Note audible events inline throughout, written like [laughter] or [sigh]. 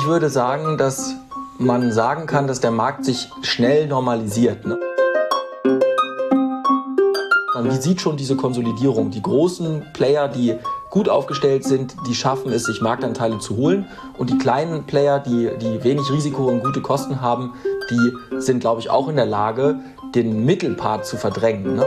ich würde sagen, dass man sagen kann, dass der Markt sich schnell normalisiert. Ne? Man sieht schon diese Konsolidierung. Die großen Player, die gut aufgestellt sind, die schaffen es, sich Marktanteile zu holen. Und die kleinen Player, die, die wenig Risiko und gute Kosten haben, die sind, glaube ich, auch in der Lage, den Mittelpart zu verdrängen. Ne?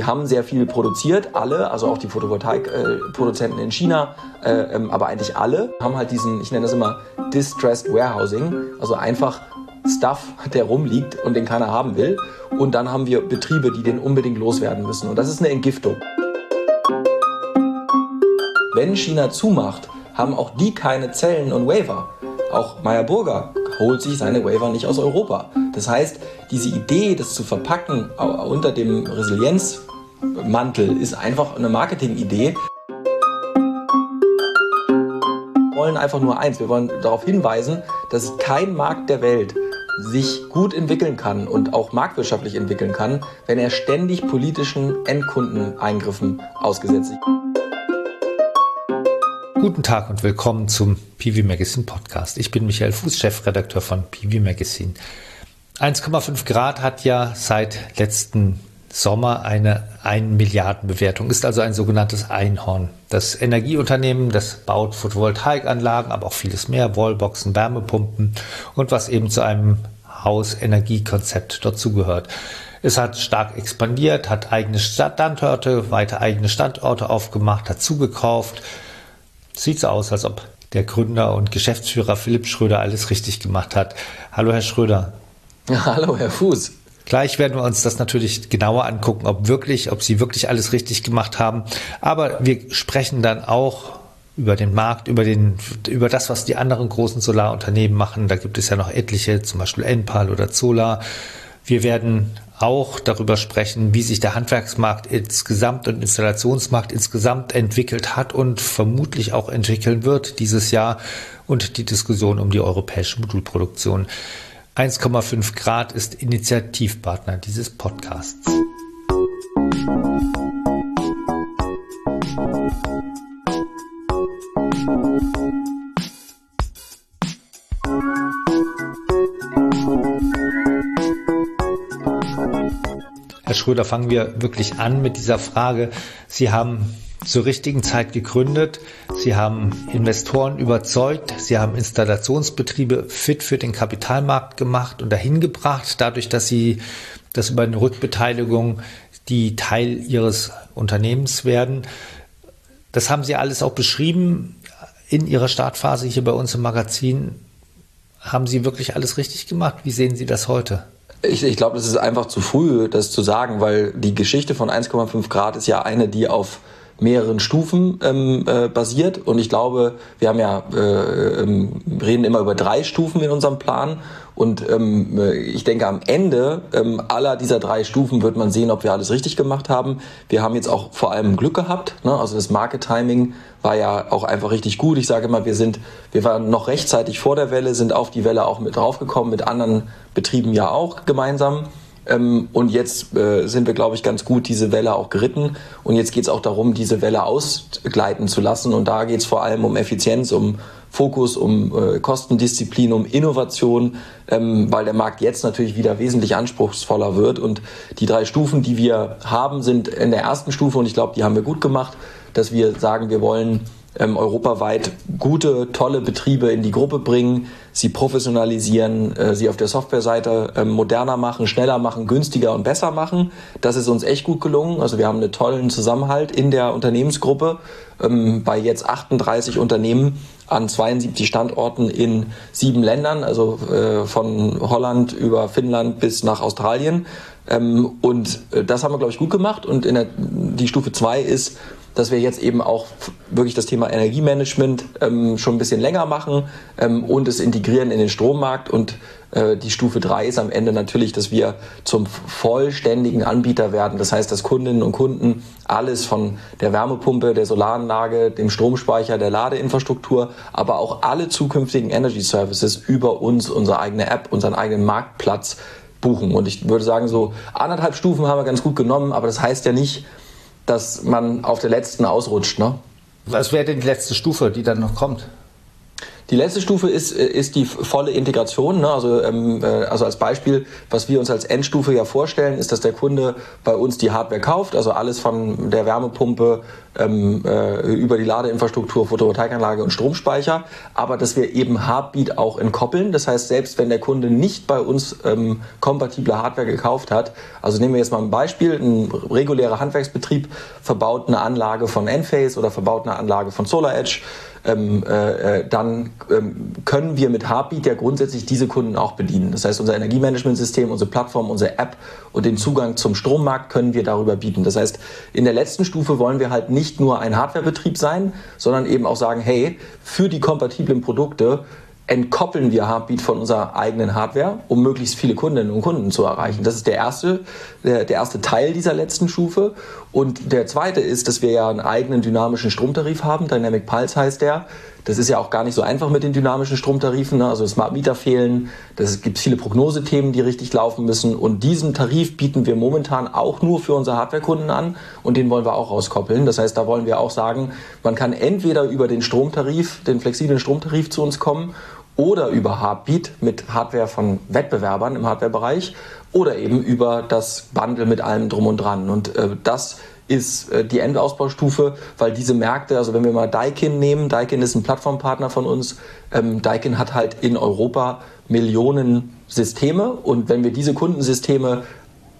Die, haben sehr viel produziert, alle, also auch die Photovoltaikproduzenten in China, äh, ähm, aber eigentlich alle haben halt diesen, ich nenne das immer Distressed Warehousing, also einfach Stuff, der rumliegt und den keiner haben will. Und dann haben wir Betriebe, die den unbedingt loswerden müssen. Und das ist eine Entgiftung. Wenn China zumacht, haben auch die keine Zellen und Waiver. Auch Meyer Burger holt sich seine Waiver nicht aus Europa. Das heißt, diese Idee, das zu verpacken unter dem Resilienzmantel, ist einfach eine Marketingidee. Wir wollen einfach nur eins. Wir wollen darauf hinweisen, dass kein Markt der Welt sich gut entwickeln kann und auch marktwirtschaftlich entwickeln kann, wenn er ständig politischen Endkundeneingriffen ausgesetzt ist. Guten Tag und willkommen zum PV Magazine Podcast. Ich bin Michael Fuß, Chefredakteur von PV Magazine. 1,5 Grad hat ja seit letzten Sommer eine 1 Milliarden Bewertung, ist also ein sogenanntes Einhorn. Das Energieunternehmen, das baut Photovoltaikanlagen, aber auch vieles mehr, Wallboxen, Wärmepumpen und was eben zu einem Hausenergiekonzept dazugehört. Es hat stark expandiert, hat eigene Standorte, weiter eigene Standorte aufgemacht, hat zugekauft. Sieht so aus, als ob der Gründer und Geschäftsführer Philipp Schröder alles richtig gemacht hat. Hallo, Herr Schröder. [laughs] Hallo, Herr Fuß. Gleich werden wir uns das natürlich genauer angucken, ob wirklich, ob sie wirklich alles richtig gemacht haben. Aber wir sprechen dann auch über den Markt, über den, über das, was die anderen großen Solarunternehmen machen. Da gibt es ja noch etliche, zum Beispiel Enpal oder Zola. Wir werden auch darüber sprechen, wie sich der Handwerksmarkt insgesamt und Installationsmarkt insgesamt entwickelt hat und vermutlich auch entwickeln wird dieses Jahr und die Diskussion um die europäische Modulproduktion. 1,5 Grad ist Initiativpartner dieses Podcasts. Herr Schröder, fangen wir wirklich an mit dieser Frage. Sie haben zur richtigen Zeit gegründet. Sie haben Investoren überzeugt. Sie haben Installationsbetriebe fit für den Kapitalmarkt gemacht und dahin gebracht, dadurch, dass sie das über eine Rückbeteiligung die Teil ihres Unternehmens werden. Das haben Sie alles auch beschrieben in Ihrer Startphase hier bei uns im Magazin. Haben Sie wirklich alles richtig gemacht? Wie sehen Sie das heute? Ich, ich glaube, es ist einfach zu früh, das zu sagen, weil die Geschichte von 1,5 Grad ist ja eine, die auf mehreren Stufen ähm, äh, basiert. Und ich glaube, wir haben ja, äh, ähm, reden immer über drei Stufen in unserem Plan. Und ähm, äh, ich denke, am Ende ähm, aller dieser drei Stufen wird man sehen, ob wir alles richtig gemacht haben. Wir haben jetzt auch vor allem Glück gehabt. Ne? Also das Market Timing war ja auch einfach richtig gut. Ich sage immer, wir sind, wir waren noch rechtzeitig vor der Welle, sind auf die Welle auch mit draufgekommen, mit anderen Betrieben ja auch gemeinsam. Ähm, und jetzt äh, sind wir, glaube ich, ganz gut diese Welle auch geritten. Und jetzt geht es auch darum, diese Welle ausgleiten zu lassen. Und da geht es vor allem um Effizienz, um Fokus, um äh, Kostendisziplin, um Innovation, ähm, weil der Markt jetzt natürlich wieder wesentlich anspruchsvoller wird. Und die drei Stufen, die wir haben, sind in der ersten Stufe, und ich glaube, die haben wir gut gemacht, dass wir sagen, wir wollen ähm, europaweit gute, tolle Betriebe in die Gruppe bringen, sie professionalisieren, äh, sie auf der Softwareseite äh, moderner machen, schneller machen, günstiger und besser machen. Das ist uns echt gut gelungen. Also wir haben einen tollen Zusammenhalt in der Unternehmensgruppe ähm, bei jetzt 38 Unternehmen an 72 Standorten in sieben Ländern, also äh, von Holland über Finnland bis nach Australien. Ähm, und äh, das haben wir, glaube ich, gut gemacht. Und in der, die Stufe zwei ist, dass wir jetzt eben auch wirklich das Thema Energiemanagement ähm, schon ein bisschen länger machen ähm, und es integrieren in den Strommarkt. Und äh, die Stufe 3 ist am Ende natürlich, dass wir zum vollständigen Anbieter werden. Das heißt, dass Kundinnen und Kunden alles von der Wärmepumpe, der Solaranlage, dem Stromspeicher, der Ladeinfrastruktur, aber auch alle zukünftigen Energy Services über uns, unsere eigene App, unseren eigenen Marktplatz buchen. Und ich würde sagen, so anderthalb Stufen haben wir ganz gut genommen, aber das heißt ja nicht, dass man auf der letzten ausrutscht. Ne? Was wäre denn die letzte Stufe, die dann noch kommt? Die letzte Stufe ist, äh, ist die volle Integration. Ne? Also, ähm, äh, also als Beispiel, was wir uns als Endstufe ja vorstellen, ist, dass der Kunde bei uns die Hardware kauft, also alles von der Wärmepumpe ähm, äh, über die Ladeinfrastruktur, Photovoltaikanlage und Stromspeicher, aber dass wir eben Heartbeat auch entkoppeln. Das heißt, selbst wenn der Kunde nicht bei uns ähm, kompatible Hardware gekauft hat, also nehmen wir jetzt mal ein Beispiel, ein regulärer Handwerksbetrieb verbaut eine Anlage von Enphase oder verbaut eine Anlage von SolarEdge, ähm, äh, dann ähm, können wir mit Heartbeat ja grundsätzlich diese Kunden auch bedienen. Das heißt, unser Energiemanagementsystem, unsere Plattform, unsere App und den Zugang zum Strommarkt können wir darüber bieten. Das heißt, in der letzten Stufe wollen wir halt nicht nur ein Hardwarebetrieb sein, sondern eben auch sagen, hey, für die kompatiblen Produkte entkoppeln wir Heartbeat von unserer eigenen Hardware, um möglichst viele Kundinnen und Kunden zu erreichen. Das ist der erste, der, der, erste Teil dieser letzten Stufe. Und der zweite ist, dass wir ja einen eigenen dynamischen Stromtarif haben. Dynamic Pulse heißt der. Das ist ja auch gar nicht so einfach mit den dynamischen Stromtarifen. Ne? Also Smart Meter fehlen. Es gibt viele Prognosethemen, die richtig laufen müssen. Und diesen Tarif bieten wir momentan auch nur für unsere Hardwarekunden an. Und den wollen wir auch rauskoppeln. Das heißt, da wollen wir auch sagen, man kann entweder über den Stromtarif, den flexiblen Stromtarif zu uns kommen oder über Heartbeat mit Hardware von Wettbewerbern im Hardwarebereich oder eben über das Bundle mit allem drum und dran. Und äh, das ist äh, die Endausbaustufe, weil diese Märkte, also wenn wir mal Daikin nehmen, Daikin ist ein Plattformpartner von uns, ähm, Daikin hat halt in Europa Millionen Systeme und wenn wir diese Kundensysteme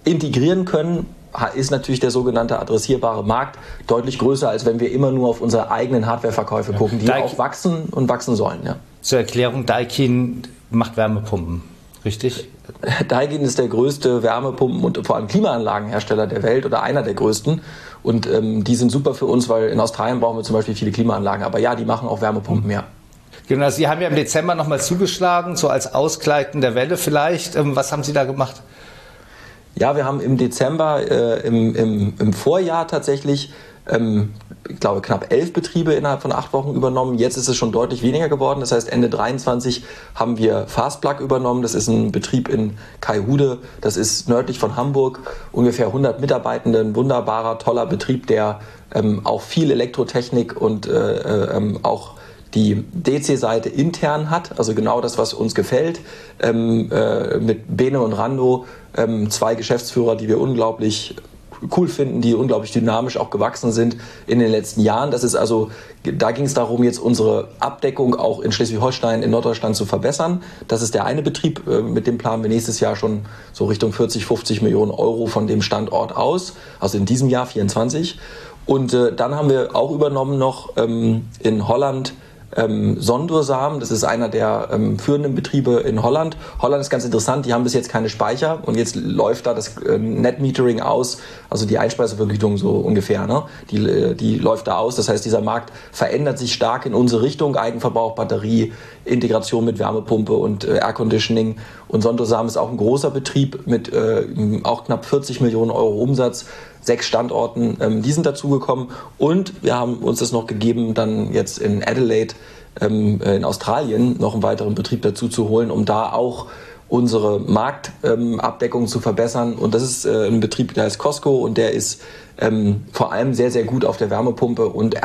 integrieren können, ist natürlich der sogenannte adressierbare Markt deutlich größer, als wenn wir immer nur auf unsere eigenen Hardwareverkäufe gucken, die Daikin, auch wachsen und wachsen sollen. Ja. Zur Erklärung, Daikin macht Wärmepumpen, richtig? Daikin ist der größte Wärmepumpen- und vor allem Klimaanlagenhersteller der Welt oder einer der größten. Und ähm, die sind super für uns, weil in Australien brauchen wir zum Beispiel viele Klimaanlagen. Aber ja, die machen auch Wärmepumpen, ja. Genau, Sie haben ja im Dezember nochmal zugeschlagen, so als Ausgleiten der Welle vielleicht. Ähm, was haben Sie da gemacht? Ja, wir haben im Dezember, äh, im, im, im Vorjahr tatsächlich ähm, ich glaube, knapp elf Betriebe innerhalb von acht Wochen übernommen. Jetzt ist es schon deutlich weniger geworden. Das heißt, Ende 23 haben wir Fastplug übernommen. Das ist ein Betrieb in Kaihude. Das ist nördlich von Hamburg. Ungefähr 100 Mitarbeitende. Ein wunderbarer, toller Betrieb, der ähm, auch viel Elektrotechnik und äh, äh, ähm, auch die DC-Seite intern hat, also genau das, was uns gefällt, ähm, äh, mit Bene und Rando, ähm, zwei Geschäftsführer, die wir unglaublich cool finden, die unglaublich dynamisch auch gewachsen sind in den letzten Jahren. Das ist also, da ging es darum, jetzt unsere Abdeckung auch in Schleswig-Holstein, in Norddeutschland zu verbessern. Das ist der eine Betrieb, äh, mit dem planen wir nächstes Jahr schon so Richtung 40, 50 Millionen Euro von dem Standort aus, also in diesem Jahr 24. Und äh, dann haben wir auch übernommen noch ähm, in Holland ähm, Sondursamen. Das ist einer der ähm, führenden Betriebe in Holland. Holland ist ganz interessant, die haben bis jetzt keine Speicher und jetzt läuft da das äh, Net-Metering aus, also die Einspeisevergütung so ungefähr. Ne? Die, äh, die läuft da aus. Das heißt, dieser Markt verändert sich stark in unsere Richtung. Eigenverbrauch, Batterie, Integration mit Wärmepumpe und äh, Air Conditioning. Und Sondursamen ist auch ein großer Betrieb mit äh, auch knapp 40 Millionen Euro Umsatz sechs Standorten, ähm, die sind dazugekommen. Und wir haben uns das noch gegeben, dann jetzt in Adelaide ähm, äh, in Australien noch einen weiteren Betrieb dazu zu holen, um da auch unsere Marktabdeckung ähm, zu verbessern. Und das ist äh, ein Betrieb, der heißt Costco und der ist ähm, vor allem sehr, sehr gut auf der Wärmepumpe und äh,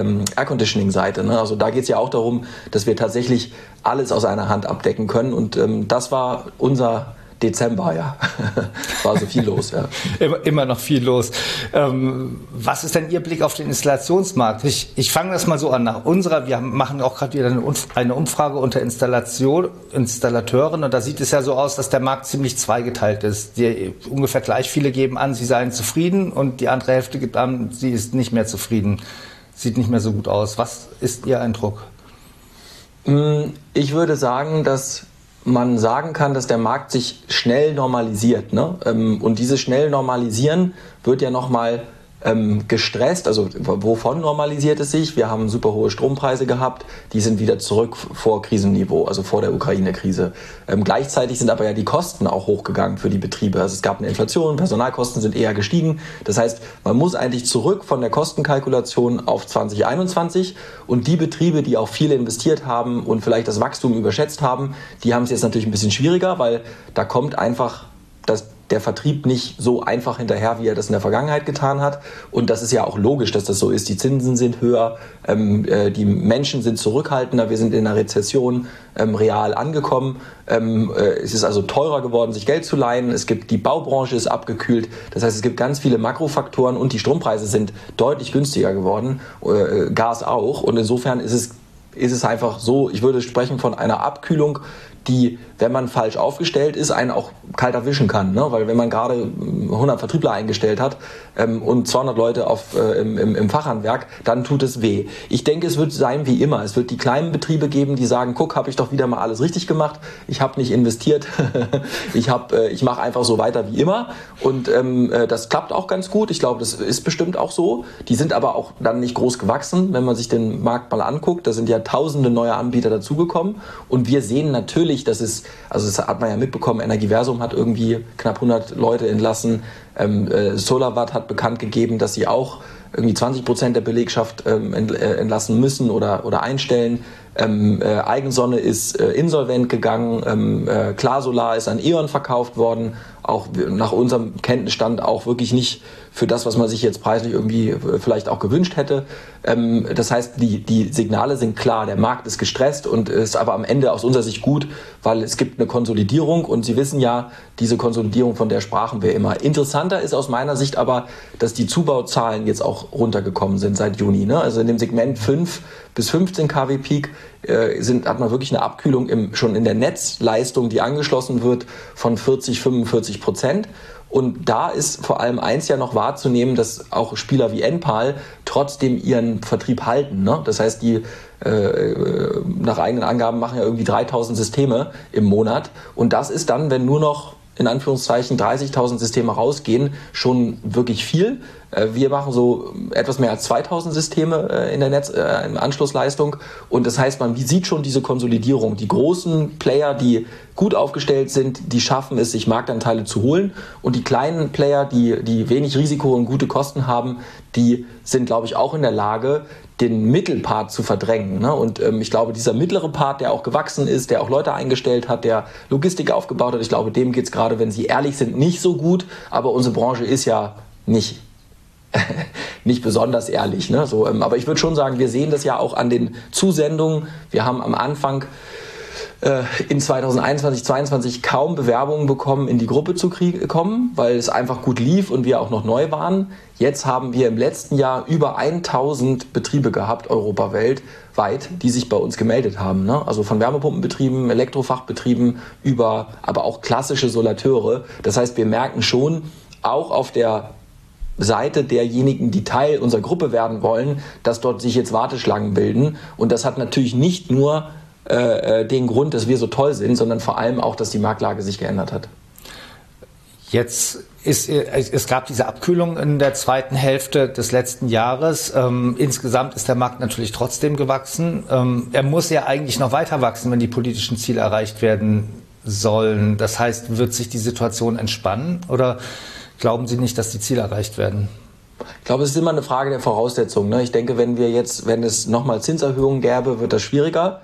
ähm, Air-Conditioning-Seite. Ne? Also da geht es ja auch darum, dass wir tatsächlich alles aus einer Hand abdecken können. Und ähm, das war unser Dezember, ja. [laughs] War so viel los, ja. immer, immer noch viel los. Ähm, was ist denn Ihr Blick auf den Installationsmarkt? Ich, ich fange das mal so an. Nach unserer, wir machen auch gerade wieder eine Umfrage unter Installation, Installateuren und da sieht es ja so aus, dass der Markt ziemlich zweigeteilt ist. Die, ungefähr gleich viele geben an, sie seien zufrieden und die andere Hälfte gibt an, sie ist nicht mehr zufrieden. Sieht nicht mehr so gut aus. Was ist Ihr Eindruck? Mm, ich würde sagen, dass man sagen kann, dass der Markt sich schnell normalisiert. Ne? Ähm, und dieses schnell Normalisieren wird ja nochmal ähm, gestresst. Also wovon normalisiert es sich? Wir haben super hohe Strompreise gehabt, die sind wieder zurück vor Krisenniveau, also vor der Ukraine-Krise. Ähm, gleichzeitig sind aber ja die Kosten auch hochgegangen für die Betriebe. Also es gab eine Inflation, Personalkosten sind eher gestiegen. Das heißt, man muss eigentlich zurück von der Kostenkalkulation auf 2021 und die Betriebe, die auch viel investiert haben und vielleicht das Wachstum überschätzt haben, die haben es jetzt natürlich ein bisschen schwieriger, weil da kommt einfach das der Vertrieb nicht so einfach hinterher, wie er das in der Vergangenheit getan hat. Und das ist ja auch logisch, dass das so ist. Die Zinsen sind höher, ähm, äh, die Menschen sind zurückhaltender, wir sind in einer Rezession ähm, real angekommen. Ähm, äh, es ist also teurer geworden, sich Geld zu leihen. Es gibt die Baubranche ist abgekühlt. Das heißt, es gibt ganz viele Makrofaktoren und die Strompreise sind deutlich günstiger geworden, äh, Gas auch. Und insofern ist es ist es einfach so, ich würde sprechen von einer Abkühlung die, wenn man falsch aufgestellt ist, einen auch kalt erwischen kann. Ne? Weil wenn man gerade 100 Vertriebler eingestellt hat ähm, und 200 Leute auf, äh, im, im, im Fachhandwerk, dann tut es weh. Ich denke, es wird sein wie immer. Es wird die kleinen Betriebe geben, die sagen, guck, habe ich doch wieder mal alles richtig gemacht. Ich habe nicht investiert. [laughs] ich äh, ich mache einfach so weiter wie immer. Und ähm, äh, das klappt auch ganz gut. Ich glaube, das ist bestimmt auch so. Die sind aber auch dann nicht groß gewachsen, wenn man sich den Markt mal anguckt. Da sind ja tausende neue Anbieter dazugekommen. Und wir sehen natürlich, natürlich, das ist, also das hat man ja mitbekommen, Energiversum hat irgendwie knapp 100 Leute entlassen. Ähm, äh, SolarWatt hat bekannt gegeben, dass sie auch irgendwie 20 Prozent der Belegschaft ähm, äh, entlassen müssen oder, oder einstellen. Ähm, äh, Eigensonne ist äh, insolvent gegangen, ähm, äh, Klarsolar ist an E.ON verkauft worden, auch nach unserem Kenntnisstand auch wirklich nicht für das, was man sich jetzt preislich irgendwie äh, vielleicht auch gewünscht hätte. Ähm, das heißt, die, die Signale sind klar, der Markt ist gestresst und ist aber am Ende aus unserer Sicht gut, weil es gibt eine Konsolidierung und Sie wissen ja, diese Konsolidierung, von der sprachen wir immer. Interessanter ist aus meiner Sicht aber, dass die Zubauzahlen jetzt auch runtergekommen sind seit Juni. Ne? Also in dem Segment 5 bis 15 kW Peak äh, sind, hat man wirklich eine Abkühlung im, schon in der Netzleistung, die angeschlossen wird, von 40, 45 Prozent. Und da ist vor allem eins ja noch wahrzunehmen, dass auch Spieler wie Enpal trotzdem ihren Vertrieb halten. Ne? Das heißt, die äh, nach eigenen Angaben machen ja irgendwie 3000 Systeme im Monat. Und das ist dann, wenn nur noch in Anführungszeichen 30.000 Systeme rausgehen, schon wirklich viel. Äh, wir machen so etwas mehr als 2000 Systeme äh, in der Netz, äh, in Anschlussleistung. Und das heißt, man sieht schon diese Konsolidierung. Die großen Player, die gut aufgestellt sind, die schaffen es, sich Marktanteile zu holen. Und die kleinen Player, die, die wenig Risiko und gute Kosten haben, die sind, glaube ich, auch in der Lage, den Mittelpart zu verdrängen. Ne? Und ähm, ich glaube, dieser mittlere Part, der auch gewachsen ist, der auch Leute eingestellt hat, der Logistik aufgebaut hat, ich glaube, dem geht es gerade, wenn Sie ehrlich sind, nicht so gut. Aber unsere Branche ist ja nicht [laughs] nicht besonders ehrlich. Ne? So, ähm, aber ich würde schon sagen, wir sehen das ja auch an den Zusendungen. Wir haben am Anfang äh, in 2021, 2022 kaum Bewerbungen bekommen, in die Gruppe zu kommen, weil es einfach gut lief und wir auch noch neu waren. Jetzt haben wir im letzten Jahr über 1000 Betriebe gehabt, europaweit, die sich bei uns gemeldet haben. Ne? Also von Wärmepumpenbetrieben, Elektrofachbetrieben über, aber auch klassische Solateure. Das heißt, wir merken schon, auch auf der Seite derjenigen, die Teil unserer Gruppe werden wollen, dass dort sich jetzt Warteschlangen bilden. Und das hat natürlich nicht nur äh, äh, den Grund, dass wir so toll sind, sondern vor allem auch, dass die Marktlage sich geändert hat. Jetzt ist, es gab diese Abkühlung in der zweiten Hälfte des letzten Jahres. Ähm, insgesamt ist der Markt natürlich trotzdem gewachsen. Ähm, er muss ja eigentlich noch weiter wachsen, wenn die politischen Ziele erreicht werden sollen. Das heißt, wird sich die Situation entspannen oder glauben Sie nicht, dass die Ziele erreicht werden? Ich glaube, es ist immer eine Frage der Voraussetzungen. Ne? Ich denke, wenn wir jetzt, wenn es nochmal Zinserhöhungen gäbe, wird das schwieriger.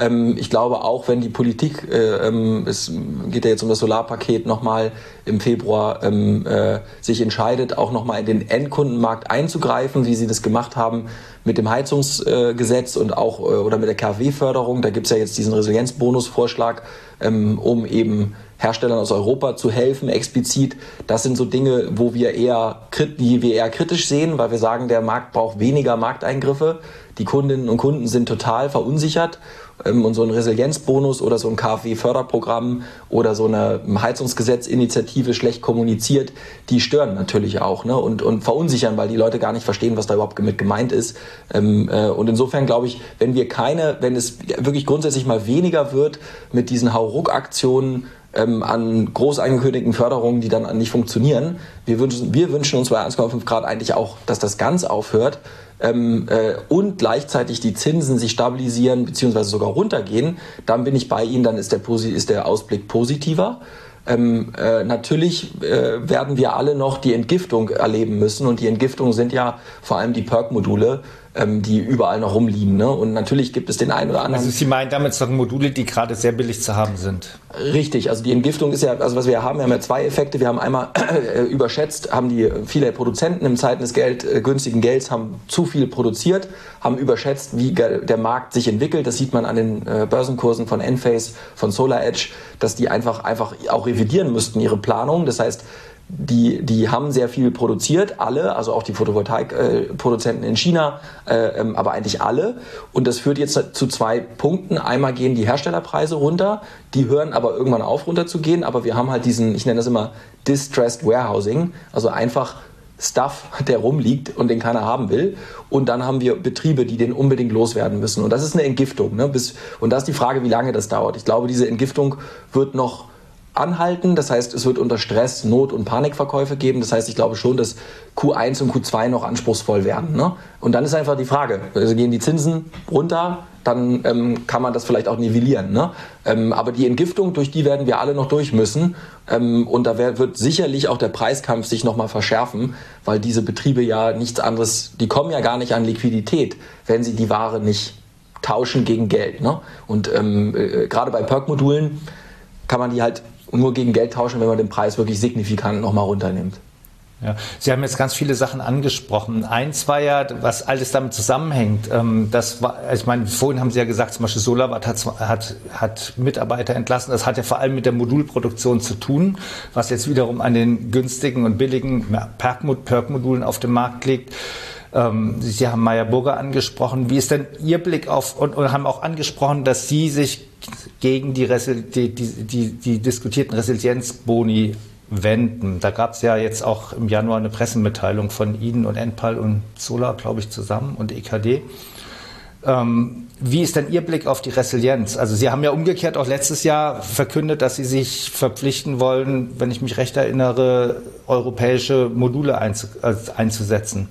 Ähm, ich glaube auch, wenn die Politik, äh, ähm, es geht ja jetzt um das Solarpaket, nochmal im Februar ähm, äh, sich entscheidet, auch nochmal in den Endkundenmarkt einzugreifen, wie sie das gemacht haben mit dem Heizungsgesetz und auch äh, oder mit der KfW-Förderung. Da gibt es ja jetzt diesen Resilienzbonusvorschlag, ähm, um eben Herstellern aus Europa zu helfen, explizit. Das sind so Dinge, wo wir eher, die wir eher kritisch sehen, weil wir sagen, der Markt braucht weniger Markteingriffe. Die Kundinnen und Kunden sind total verunsichert ähm, und so ein Resilienzbonus oder so ein KfW-Förderprogramm oder so eine Heizungsgesetzinitiative schlecht kommuniziert, die stören natürlich auch ne? und, und verunsichern, weil die Leute gar nicht verstehen, was da überhaupt mit gemeint ist. Ähm, äh, und insofern glaube ich, wenn wir keine, wenn es wirklich grundsätzlich mal weniger wird mit diesen Hauruck-Aktionen, ähm, an groß angekündigten Förderungen, die dann nicht funktionieren. Wir wünschen, wir wünschen uns bei 1,5 Grad eigentlich auch, dass das ganz aufhört, ähm, äh, und gleichzeitig die Zinsen sich stabilisieren bzw. sogar runtergehen, dann bin ich bei Ihnen, dann ist der, ist der Ausblick positiver. Ähm, äh, natürlich äh, werden wir alle noch die Entgiftung erleben müssen und die Entgiftung sind ja vor allem die Perk-Module, ähm, die überall noch rumliegen. Ne? Und natürlich gibt es den einen oder anderen. Also Sie meinen damit sagen Module, die gerade sehr billig zu haben sind? Richtig, also die Entgiftung ist ja, also was wir haben, wir haben ja zwei Effekte. Wir haben einmal [clears throat] äh, überschätzt, haben die viele Produzenten im Zeiten des Geld, äh, günstigen Gelds haben zu viel produziert, haben überschätzt, wie der Markt sich entwickelt. Das sieht man an den äh, Börsenkursen von Enphase, von SolarEdge, dass die einfach, einfach auch revidieren müssten, ihre Planung. Das heißt, die, die haben sehr viel produziert, alle, also auch die Photovoltaikproduzenten in China, äh, ähm, aber eigentlich alle. Und das führt jetzt zu zwei Punkten. Einmal gehen die Herstellerpreise runter, die hören aber irgendwann auf runter zu gehen, aber wir haben halt diesen, ich nenne das immer Distressed Warehousing, also einfach Stuff, der rumliegt und den keiner haben will. Und dann haben wir Betriebe, die den unbedingt loswerden müssen. Und das ist eine Entgiftung. Ne? Und da ist die Frage, wie lange das dauert. Ich glaube, diese Entgiftung wird noch anhalten. Das heißt, es wird unter Stress Not- und Panikverkäufe geben. Das heißt, ich glaube schon, dass Q1 und Q2 noch anspruchsvoll werden. Ne? Und dann ist einfach die Frage, also gehen die Zinsen runter, dann ähm, kann man das vielleicht auch nivellieren. Ne? Ähm, aber die Entgiftung, durch die werden wir alle noch durch müssen. Ähm, und da wird sicherlich auch der Preiskampf sich nochmal verschärfen, weil diese Betriebe ja nichts anderes, die kommen ja gar nicht an Liquidität, wenn sie die Ware nicht tauschen gegen Geld. Ne? Und ähm, äh, gerade bei Perk-Modulen kann man die halt nur gegen Geld tauschen, wenn man den Preis wirklich signifikant nochmal runternimmt. Ja, Sie haben jetzt ganz viele Sachen angesprochen. Eins war ja, was alles damit zusammenhängt. Ähm, das war, ich meine, vorhin haben Sie ja gesagt, zum Beispiel Solarwatt hat, hat, hat Mitarbeiter entlassen. Das hat ja vor allem mit der Modulproduktion zu tun, was jetzt wiederum an den günstigen und billigen Perk-Modulen auf dem Markt liegt. Ähm, Sie haben Meyer Burger angesprochen. Wie ist denn Ihr Blick auf und, und haben auch angesprochen, dass Sie sich gegen die, die, die, die, die diskutierten Resilienzboni wenden. Da gab es ja jetzt auch im Januar eine Pressemitteilung von Ihnen und Enpal und Solar, glaube ich, zusammen und EKD. Ähm, wie ist denn Ihr Blick auf die Resilienz? Also Sie haben ja umgekehrt auch letztes Jahr verkündet, dass Sie sich verpflichten wollen, wenn ich mich recht erinnere, europäische Module einzusetzen.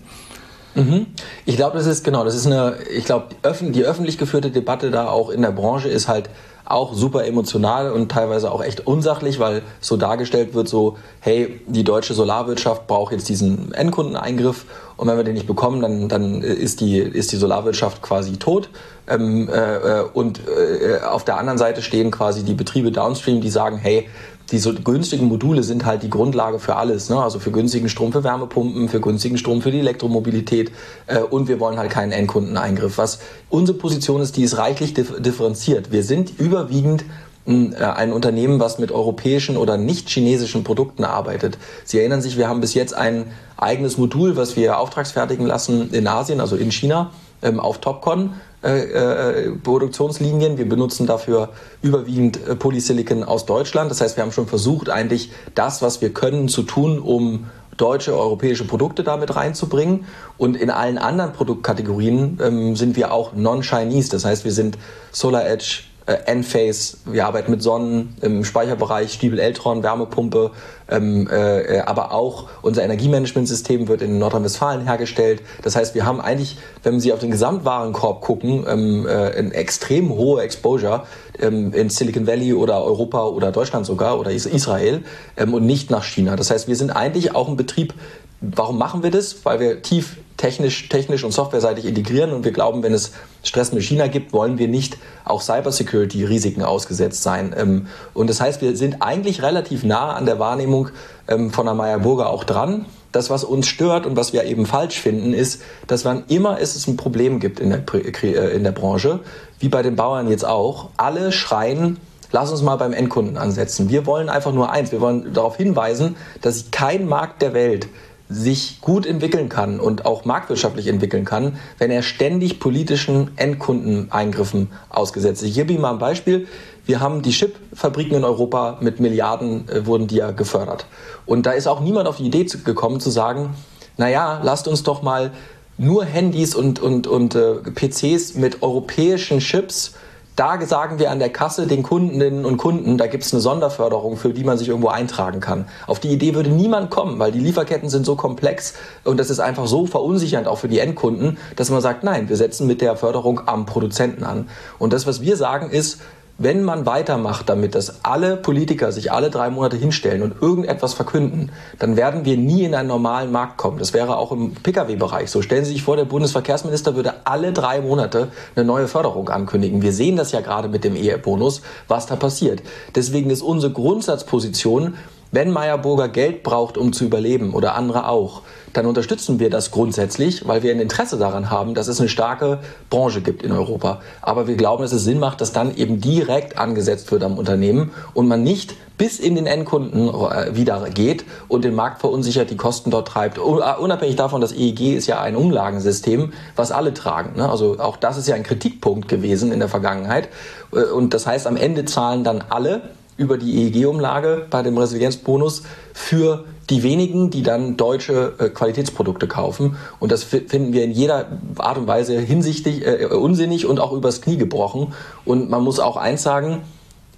Mhm. Ich glaube, das ist genau, das ist eine, ich glaube, die öffentlich geführte Debatte da auch in der Branche ist halt auch super emotional und teilweise auch echt unsachlich, weil so dargestellt wird, so, hey, die deutsche Solarwirtschaft braucht jetzt diesen Endkundeneingriff und wenn wir den nicht bekommen, dann, dann ist, die, ist die Solarwirtschaft quasi tot. Ähm, äh, und äh, auf der anderen Seite stehen quasi die Betriebe downstream, die sagen, hey, diese günstigen Module sind halt die Grundlage für alles. Ne? Also für günstigen Strom für Wärmepumpen, für günstigen Strom für die Elektromobilität äh, und wir wollen halt keinen Endkundeneingriff. Was unsere Position ist, die ist reichlich differenziert. Wir sind überwiegend äh, ein Unternehmen, was mit europäischen oder nicht chinesischen Produkten arbeitet. Sie erinnern sich, wir haben bis jetzt ein eigenes Modul, was wir auftragsfertigen lassen in Asien, also in China, ähm, auf Topcon äh, äh, Produktionslinien. Wir benutzen dafür überwiegend äh, Polysilicon aus Deutschland. Das heißt, wir haben schon versucht, eigentlich das, was wir können, zu tun, um deutsche, europäische Produkte damit reinzubringen. Und in allen anderen Produktkategorien ähm, sind wir auch non-Chinese. Das heißt, wir sind Solar Edge, Enphase, wir arbeiten mit Sonnen im Speicherbereich, Stiebel Eltron, Wärmepumpe, ähm, äh, aber auch unser Energiemanagementsystem wird in Nordrhein-Westfalen hergestellt. Das heißt, wir haben eigentlich, wenn Sie auf den Gesamtwarenkorb gucken, ähm, äh, eine extrem hohe Exposure ähm, in Silicon Valley oder Europa oder Deutschland sogar oder Israel ähm, und nicht nach China. Das heißt, wir sind eigentlich auch ein Betrieb, Warum machen wir das? Weil wir tief technisch, technisch und softwareseitig integrieren und wir glauben, wenn es Stress mit China gibt, wollen wir nicht auch Cybersecurity-Risiken ausgesetzt sein. Ähm, und das heißt, wir sind eigentlich relativ nah an der Wahrnehmung ähm, von der Meyer Burger auch dran. Das, was uns stört und was wir eben falsch finden, ist, dass wann immer es ein Problem gibt in der, äh, in der Branche, wie bei den Bauern jetzt auch, alle schreien, lass uns mal beim Endkunden ansetzen. Wir wollen einfach nur eins, wir wollen darauf hinweisen, dass kein Markt der Welt sich gut entwickeln kann und auch marktwirtschaftlich entwickeln kann, wenn er ständig politischen Endkundeneingriffen ausgesetzt ist. Ich gebe Ihnen mal ein Beispiel. Wir haben die Chipfabriken in Europa mit Milliarden äh, wurden die ja gefördert. Und da ist auch niemand auf die Idee gekommen zu sagen, naja, lasst uns doch mal nur Handys und, und, und äh, PCs mit europäischen Chips da sagen wir an der Kasse den Kundinnen und Kunden, da gibt es eine Sonderförderung, für die man sich irgendwo eintragen kann. Auf die Idee würde niemand kommen, weil die Lieferketten sind so komplex und das ist einfach so verunsichernd auch für die Endkunden, dass man sagt, nein, wir setzen mit der Förderung am Produzenten an. Und das, was wir sagen, ist, wenn man weitermacht damit, dass alle Politiker sich alle drei Monate hinstellen und irgendetwas verkünden, dann werden wir nie in einen normalen Markt kommen. Das wäre auch im Pkw-Bereich so. Stellen Sie sich vor, der Bundesverkehrsminister würde alle drei Monate eine neue Förderung ankündigen. Wir sehen das ja gerade mit dem Ehebonus, was da passiert. Deswegen ist unsere Grundsatzposition, wenn Meyerburger Geld braucht, um zu überleben oder andere auch, dann unterstützen wir das grundsätzlich, weil wir ein Interesse daran haben, dass es eine starke Branche gibt in Europa. Aber wir glauben, dass es Sinn macht, dass dann eben direkt angesetzt wird am Unternehmen und man nicht bis in den Endkunden äh, wieder geht und den Markt verunsichert, die Kosten dort treibt. Äh, unabhängig davon, das EEG ist ja ein Umlagensystem, was alle tragen. Ne? Also auch das ist ja ein Kritikpunkt gewesen in der Vergangenheit. Äh, und das heißt, am Ende zahlen dann alle über die EEG-Umlage bei dem Resilienzbonus für die wenigen, die dann deutsche äh, Qualitätsprodukte kaufen. Und das finden wir in jeder Art und Weise hinsichtlich äh, unsinnig und auch übers Knie gebrochen. Und man muss auch eins sagen,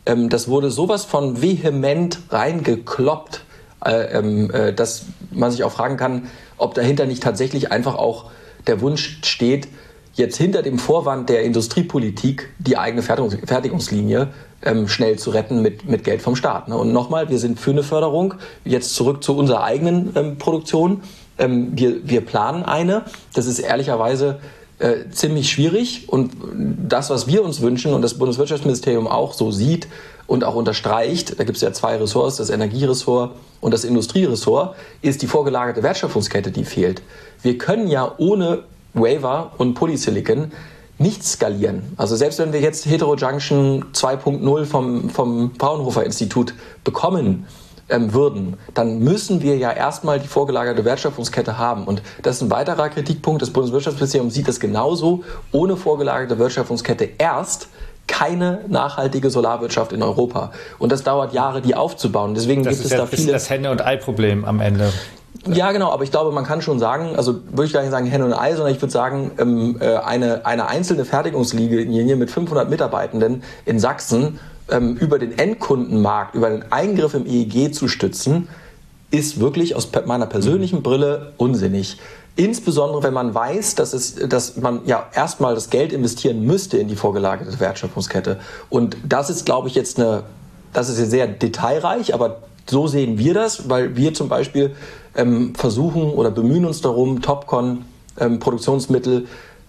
ähm, das wurde sowas von vehement reingekloppt, äh, ähm, äh, dass man sich auch fragen kann, ob dahinter nicht tatsächlich einfach auch der Wunsch steht, jetzt hinter dem Vorwand der Industriepolitik die eigene Fertigungslinie ähm, schnell zu retten mit, mit Geld vom Staat. Ne? Und nochmal, wir sind für eine Förderung. Jetzt zurück zu unserer eigenen ähm, Produktion. Ähm, wir, wir planen eine. Das ist ehrlicherweise äh, ziemlich schwierig. Und das, was wir uns wünschen und das Bundeswirtschaftsministerium auch so sieht und auch unterstreicht, da gibt es ja zwei Ressorts, das Energieressort und das Industrieressort, ist die vorgelagerte Wertschöpfungskette, die fehlt. Wir können ja ohne Waiver und Polysilicon nicht skalieren. Also selbst wenn wir jetzt Heterojunction 2.0 vom, vom Fraunhofer Institut bekommen ähm, würden, dann müssen wir ja erstmal die vorgelagerte Wertschöpfungskette haben. Und das ist ein weiterer Kritikpunkt. Das Bundeswirtschaftsministerium sieht das genauso. Ohne vorgelagerte Wertschöpfungskette erst keine nachhaltige Solarwirtschaft in Europa. Und das dauert Jahre, die aufzubauen. Deswegen das gibt es ja da viele. Das Henne- und Ei-Problem am Ende. Ja, genau, aber ich glaube, man kann schon sagen, also würde ich gar nicht sagen Henne und Ei, sondern ich würde sagen, ähm, äh, eine, eine einzelne Fertigungslinie mit 500 Mitarbeitenden in Sachsen ähm, über den Endkundenmarkt, über den Eingriff im EEG zu stützen, ist wirklich aus meiner persönlichen Brille unsinnig. Insbesondere wenn man weiß, dass, es, dass man ja erstmal das Geld investieren müsste in die vorgelagerte Wertschöpfungskette. Und das ist, glaube ich, jetzt eine, das ist sehr detailreich, aber so sehen wir das, weil wir zum Beispiel ähm, versuchen oder bemühen uns darum, Topcon ähm,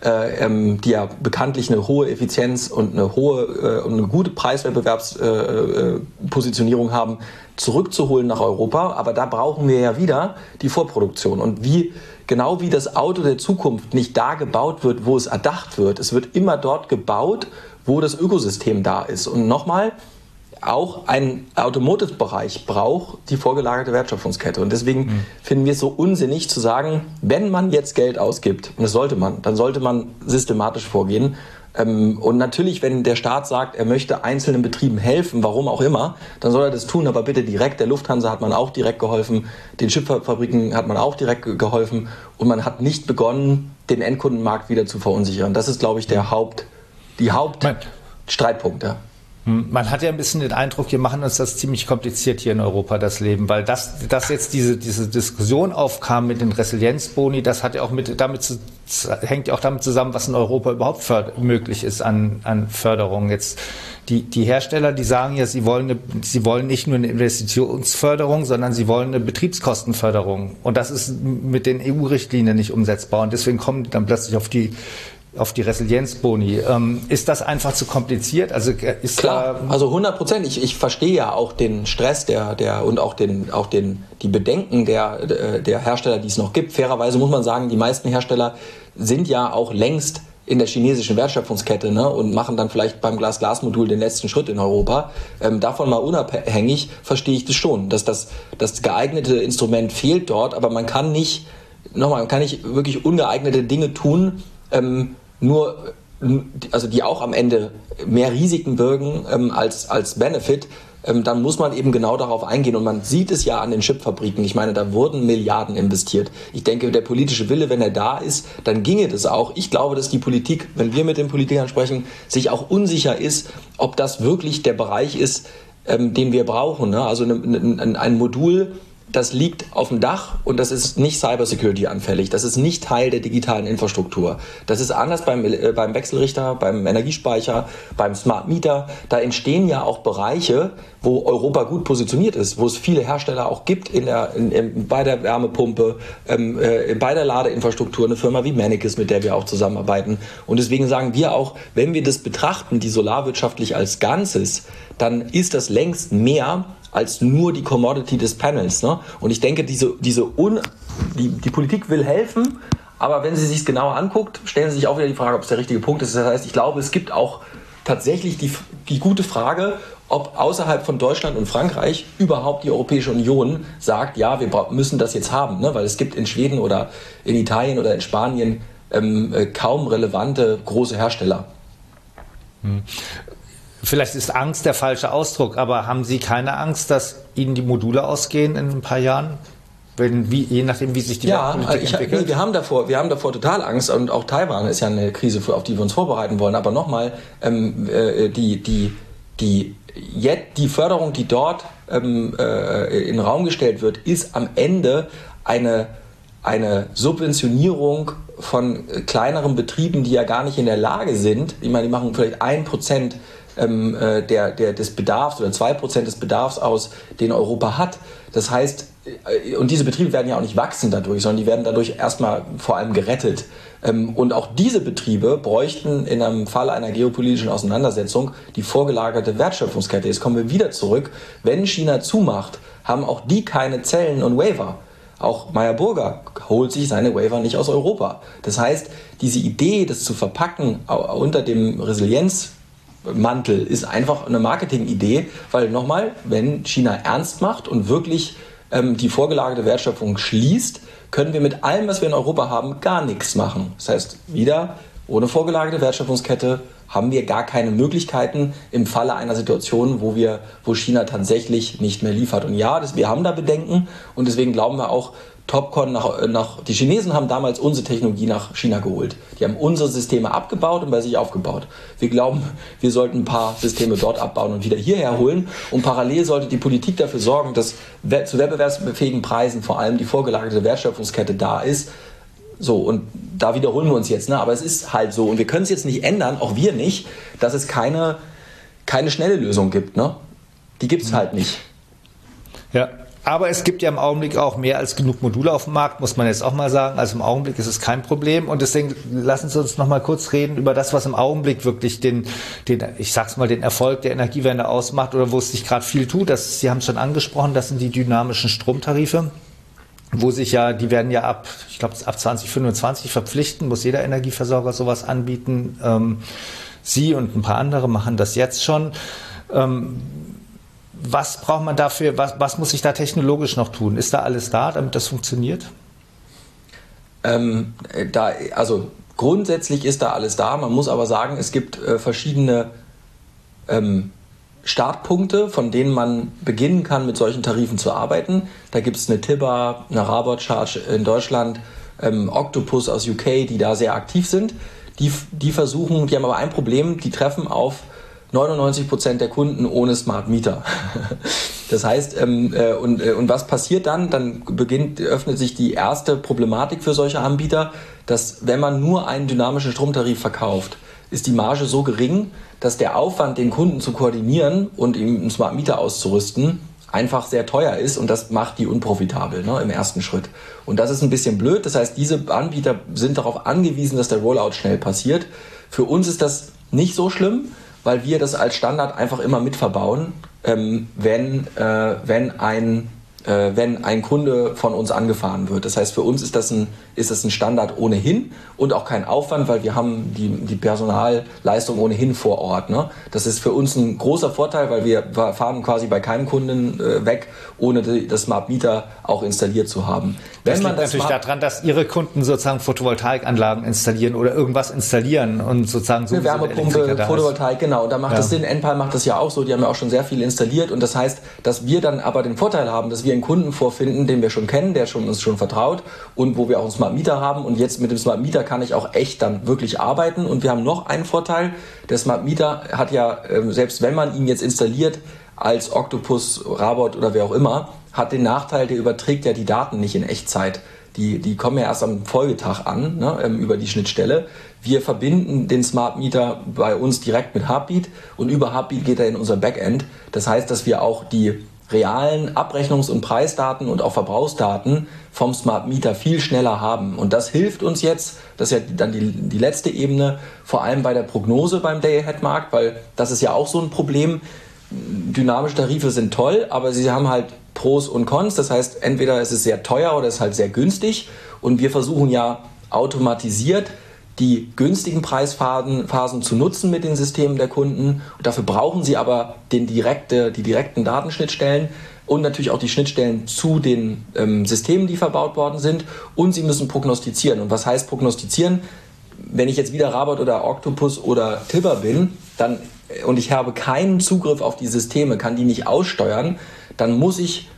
äh, ähm, die ja bekanntlich eine hohe Effizienz und eine hohe äh, und eine gute Preiswettbewerbspositionierung äh, haben, zurückzuholen nach Europa. Aber da brauchen wir ja wieder die Vorproduktion. Und wie genau wie das Auto der Zukunft nicht da gebaut wird, wo es erdacht wird, es wird immer dort gebaut, wo das Ökosystem da ist. Und nochmal, auch ein Automotive-Bereich braucht die vorgelagerte Wertschöpfungskette. Und deswegen mhm. finden wir es so unsinnig zu sagen, wenn man jetzt Geld ausgibt, und das sollte man, dann sollte man systematisch vorgehen. Ähm, und natürlich, wenn der Staat sagt, er möchte einzelnen Betrieben helfen, warum auch immer, dann soll er das tun, aber bitte direkt. Der Lufthansa hat man auch direkt geholfen, den Schifffahrtfabriken hat man auch direkt geholfen und man hat nicht begonnen, den Endkundenmarkt wieder zu verunsichern. Das ist, glaube ich, der Haupt, die Hauptstreitpunkt. Ja. Man hat ja ein bisschen den Eindruck, wir machen uns das ziemlich kompliziert hier in Europa, das Leben, weil das, dass jetzt diese, diese Diskussion aufkam mit den Resilienzboni, das hat ja auch mit, damit zu, hängt ja auch damit zusammen, was in Europa überhaupt möglich ist an, an Förderung. Jetzt, die, die Hersteller, die sagen ja, sie wollen, eine, sie wollen nicht nur eine Investitionsförderung, sondern sie wollen eine Betriebskostenförderung. Und das ist mit den EU-Richtlinien nicht umsetzbar. Und deswegen kommen die dann plötzlich auf die auf die Resilienzboni. Ähm, ist das einfach zu kompliziert? Also äh, ist klar, also 100 Prozent. Ich, ich verstehe ja auch den Stress der der und auch den auch den die Bedenken der der Hersteller, die es noch gibt. Fairerweise muss man sagen, die meisten Hersteller sind ja auch längst in der chinesischen Wertschöpfungskette ne, und machen dann vielleicht beim Glas-Glas-Modul den letzten Schritt in Europa. Ähm, davon mal unabhängig verstehe ich das schon, dass das, das geeignete Instrument fehlt dort, aber man kann nicht, nochmal, man kann nicht wirklich ungeeignete Dinge tun, ähm, nur also die auch am Ende mehr Risiken birgen ähm, als, als Benefit, ähm, dann muss man eben genau darauf eingehen. Und man sieht es ja an den Chipfabriken. Ich meine, da wurden Milliarden investiert. Ich denke, der politische Wille, wenn er da ist, dann ginge das auch. Ich glaube, dass die Politik, wenn wir mit den Politikern sprechen, sich auch unsicher ist, ob das wirklich der Bereich ist, ähm, den wir brauchen. Ne? Also ne, ne, ein Modul das liegt auf dem Dach und das ist nicht Cybersecurity anfällig. Das ist nicht Teil der digitalen Infrastruktur. Das ist anders beim, äh, beim Wechselrichter, beim Energiespeicher, beim Smart Meter. Da entstehen ja auch Bereiche, wo Europa gut positioniert ist, wo es viele Hersteller auch gibt in der, in, in, bei der Wärmepumpe, ähm, äh, bei der Ladeinfrastruktur, eine Firma wie Manikis, mit der wir auch zusammenarbeiten. Und deswegen sagen wir auch, wenn wir das betrachten, die solarwirtschaftlich als Ganzes, dann ist das längst mehr als nur die Commodity des Panels. Ne? Und ich denke, diese, diese Un die, die Politik will helfen, aber wenn sie sich genauer anguckt, stellen sie sich auch wieder die Frage, ob es der richtige Punkt ist. Das heißt, ich glaube, es gibt auch tatsächlich die, die gute Frage, ob außerhalb von Deutschland und Frankreich überhaupt die Europäische Union sagt, ja, wir müssen das jetzt haben, ne? weil es gibt in Schweden oder in Italien oder in Spanien ähm, äh, kaum relevante große Hersteller. Hm. Vielleicht ist Angst der falsche Ausdruck, aber haben Sie keine Angst, dass Ihnen die Module ausgehen in ein paar Jahren? Wenn, wie, je nachdem, wie sich die ja, Politik ich, entwickelt? Nee, wir, haben davor, wir haben davor total Angst und auch Taiwan ist ja eine Krise, auf die wir uns vorbereiten wollen. Aber nochmal, ähm, äh, die, die, die, jetzt, die Förderung, die dort ähm, äh, in den Raum gestellt wird, ist am Ende eine, eine Subventionierung von kleineren Betrieben, die ja gar nicht in der Lage sind, ich meine, die machen vielleicht ein Prozent ähm, äh, der, der, des Bedarfs oder zwei Prozent des Bedarfs aus, den Europa hat. Das heißt, äh, und diese Betriebe werden ja auch nicht wachsen dadurch, sondern die werden dadurch erstmal vor allem gerettet. Ähm, und auch diese Betriebe bräuchten in einem Fall einer geopolitischen Auseinandersetzung die vorgelagerte Wertschöpfungskette. Jetzt kommen wir wieder zurück. Wenn China zumacht, haben auch die keine Zellen und Waiver. Auch Meyer Burger holt sich seine Waiver nicht aus Europa. Das heißt, diese Idee, das zu verpacken unter dem Resilienz Mantel ist einfach eine Marketingidee, weil nochmal, wenn China ernst macht und wirklich ähm, die vorgelagerte Wertschöpfung schließt, können wir mit allem, was wir in Europa haben, gar nichts machen. Das heißt, wieder ohne vorgelagerte Wertschöpfungskette haben wir gar keine Möglichkeiten im Falle einer Situation, wo wir, wo China tatsächlich nicht mehr liefert. Und ja, das, wir haben da Bedenken und deswegen glauben wir auch, Topcon nach, nach, die Chinesen haben damals unsere Technologie nach China geholt. Die haben unsere Systeme abgebaut und bei sich aufgebaut. Wir glauben, wir sollten ein paar Systeme dort abbauen und wieder hierher holen. Und parallel sollte die Politik dafür sorgen, dass zu wettbewerbsfähigen Preisen vor allem die vorgelagerte Wertschöpfungskette da ist. So, und da wiederholen wir uns jetzt, ne? aber es ist halt so. Und wir können es jetzt nicht ändern, auch wir nicht, dass es keine, keine schnelle Lösung gibt. Ne? Die gibt es halt nicht. Ja, aber es gibt ja im Augenblick auch mehr als genug Module auf dem Markt, muss man jetzt auch mal sagen. Also im Augenblick ist es kein Problem. Und deswegen lassen Sie uns noch mal kurz reden über das, was im Augenblick wirklich den, den ich sag's mal, den Erfolg der Energiewende ausmacht oder wo es sich gerade viel tut. Das, Sie haben es schon angesprochen, das sind die dynamischen Stromtarife wo sich ja, die werden ja ab, ich glaube, ab 2025 verpflichten, muss jeder Energieversorger sowas anbieten. Ähm, Sie und ein paar andere machen das jetzt schon. Ähm, was braucht man dafür, was, was muss sich da technologisch noch tun? Ist da alles da, damit das funktioniert? Ähm, da, also grundsätzlich ist da alles da. Man muss aber sagen, es gibt äh, verschiedene ähm, Startpunkte, von denen man beginnen kann, mit solchen Tarifen zu arbeiten. Da gibt es eine TIBA, eine Rabot Charge in Deutschland, ähm, Octopus aus UK, die da sehr aktiv sind. Die, die versuchen, die haben aber ein Problem, die treffen auf 99 Prozent der Kunden ohne Smart Meter. [laughs] Das heißt, ähm, äh, und, äh, und was passiert dann? Dann beginnt, öffnet sich die erste Problematik für solche Anbieter, dass wenn man nur einen dynamischen Stromtarif verkauft, ist die Marge so gering, dass der Aufwand, den Kunden zu koordinieren und ihm einen Smart Meter auszurüsten, einfach sehr teuer ist und das macht die unprofitabel ne, im ersten Schritt. Und das ist ein bisschen blöd. Das heißt, diese Anbieter sind darauf angewiesen, dass der Rollout schnell passiert. Für uns ist das nicht so schlimm, weil wir das als Standard einfach immer mitverbauen, ähm, wenn, äh, wenn ein äh, wenn ein Kunde von uns angefahren wird. Das heißt, für uns ist das ein, ist das ein Standard ohnehin und auch kein Aufwand, weil wir haben die, die Personalleistung ohnehin vor Ort. Ne? Das ist für uns ein großer Vorteil, weil wir fahren quasi bei keinem Kunden äh, weg, ohne die, das Smart Meter auch installiert zu haben. Wenn das man liegt das natürlich daran, dass Ihre Kunden sozusagen Photovoltaikanlagen installieren oder irgendwas installieren und sozusagen so eine Wärmepumpe, Photovoltaik, genau. Und da macht ja. das Sinn. Enpal macht das ja auch so. Die haben ja auch schon sehr viel installiert und das heißt, dass wir dann aber den Vorteil haben, dass wir einen Kunden vorfinden, den wir schon kennen, der schon, uns schon vertraut und wo wir auch einen Smart Meter haben. Und jetzt mit dem Smart Meter kann ich auch echt dann wirklich arbeiten. Und wir haben noch einen Vorteil. Der Smart Meter hat ja, ähm, selbst wenn man ihn jetzt installiert, als Octopus, Rabot oder wer auch immer, hat den Nachteil, der überträgt ja die Daten nicht in Echtzeit. Die, die kommen ja erst am Folgetag an, ne, ähm, über die Schnittstelle. Wir verbinden den Smart Meter bei uns direkt mit Heartbeat und über Heartbeat geht er in unser Backend. Das heißt, dass wir auch die realen Abrechnungs- und Preisdaten und auch Verbrauchsdaten vom Smart Meter viel schneller haben. Und das hilft uns jetzt, das ist ja dann die, die letzte Ebene, vor allem bei der Prognose beim Day-Ahead-Markt, weil das ist ja auch so ein Problem. Dynamische Tarife sind toll, aber sie haben halt Pros und Cons. Das heißt, entweder ist es sehr teuer oder es ist halt sehr günstig. Und wir versuchen ja automatisiert die günstigen Preisphasen Phasen zu nutzen mit den Systemen der Kunden. Und dafür brauchen sie aber den direkte, die direkten Datenschnittstellen und natürlich auch die Schnittstellen zu den ähm, Systemen, die verbaut worden sind. Und sie müssen prognostizieren. Und was heißt prognostizieren? Wenn ich jetzt wieder Rabat oder Octopus oder Tibber bin, dann und ich habe keinen Zugriff auf die Systeme, kann die nicht aussteuern, dann muss ich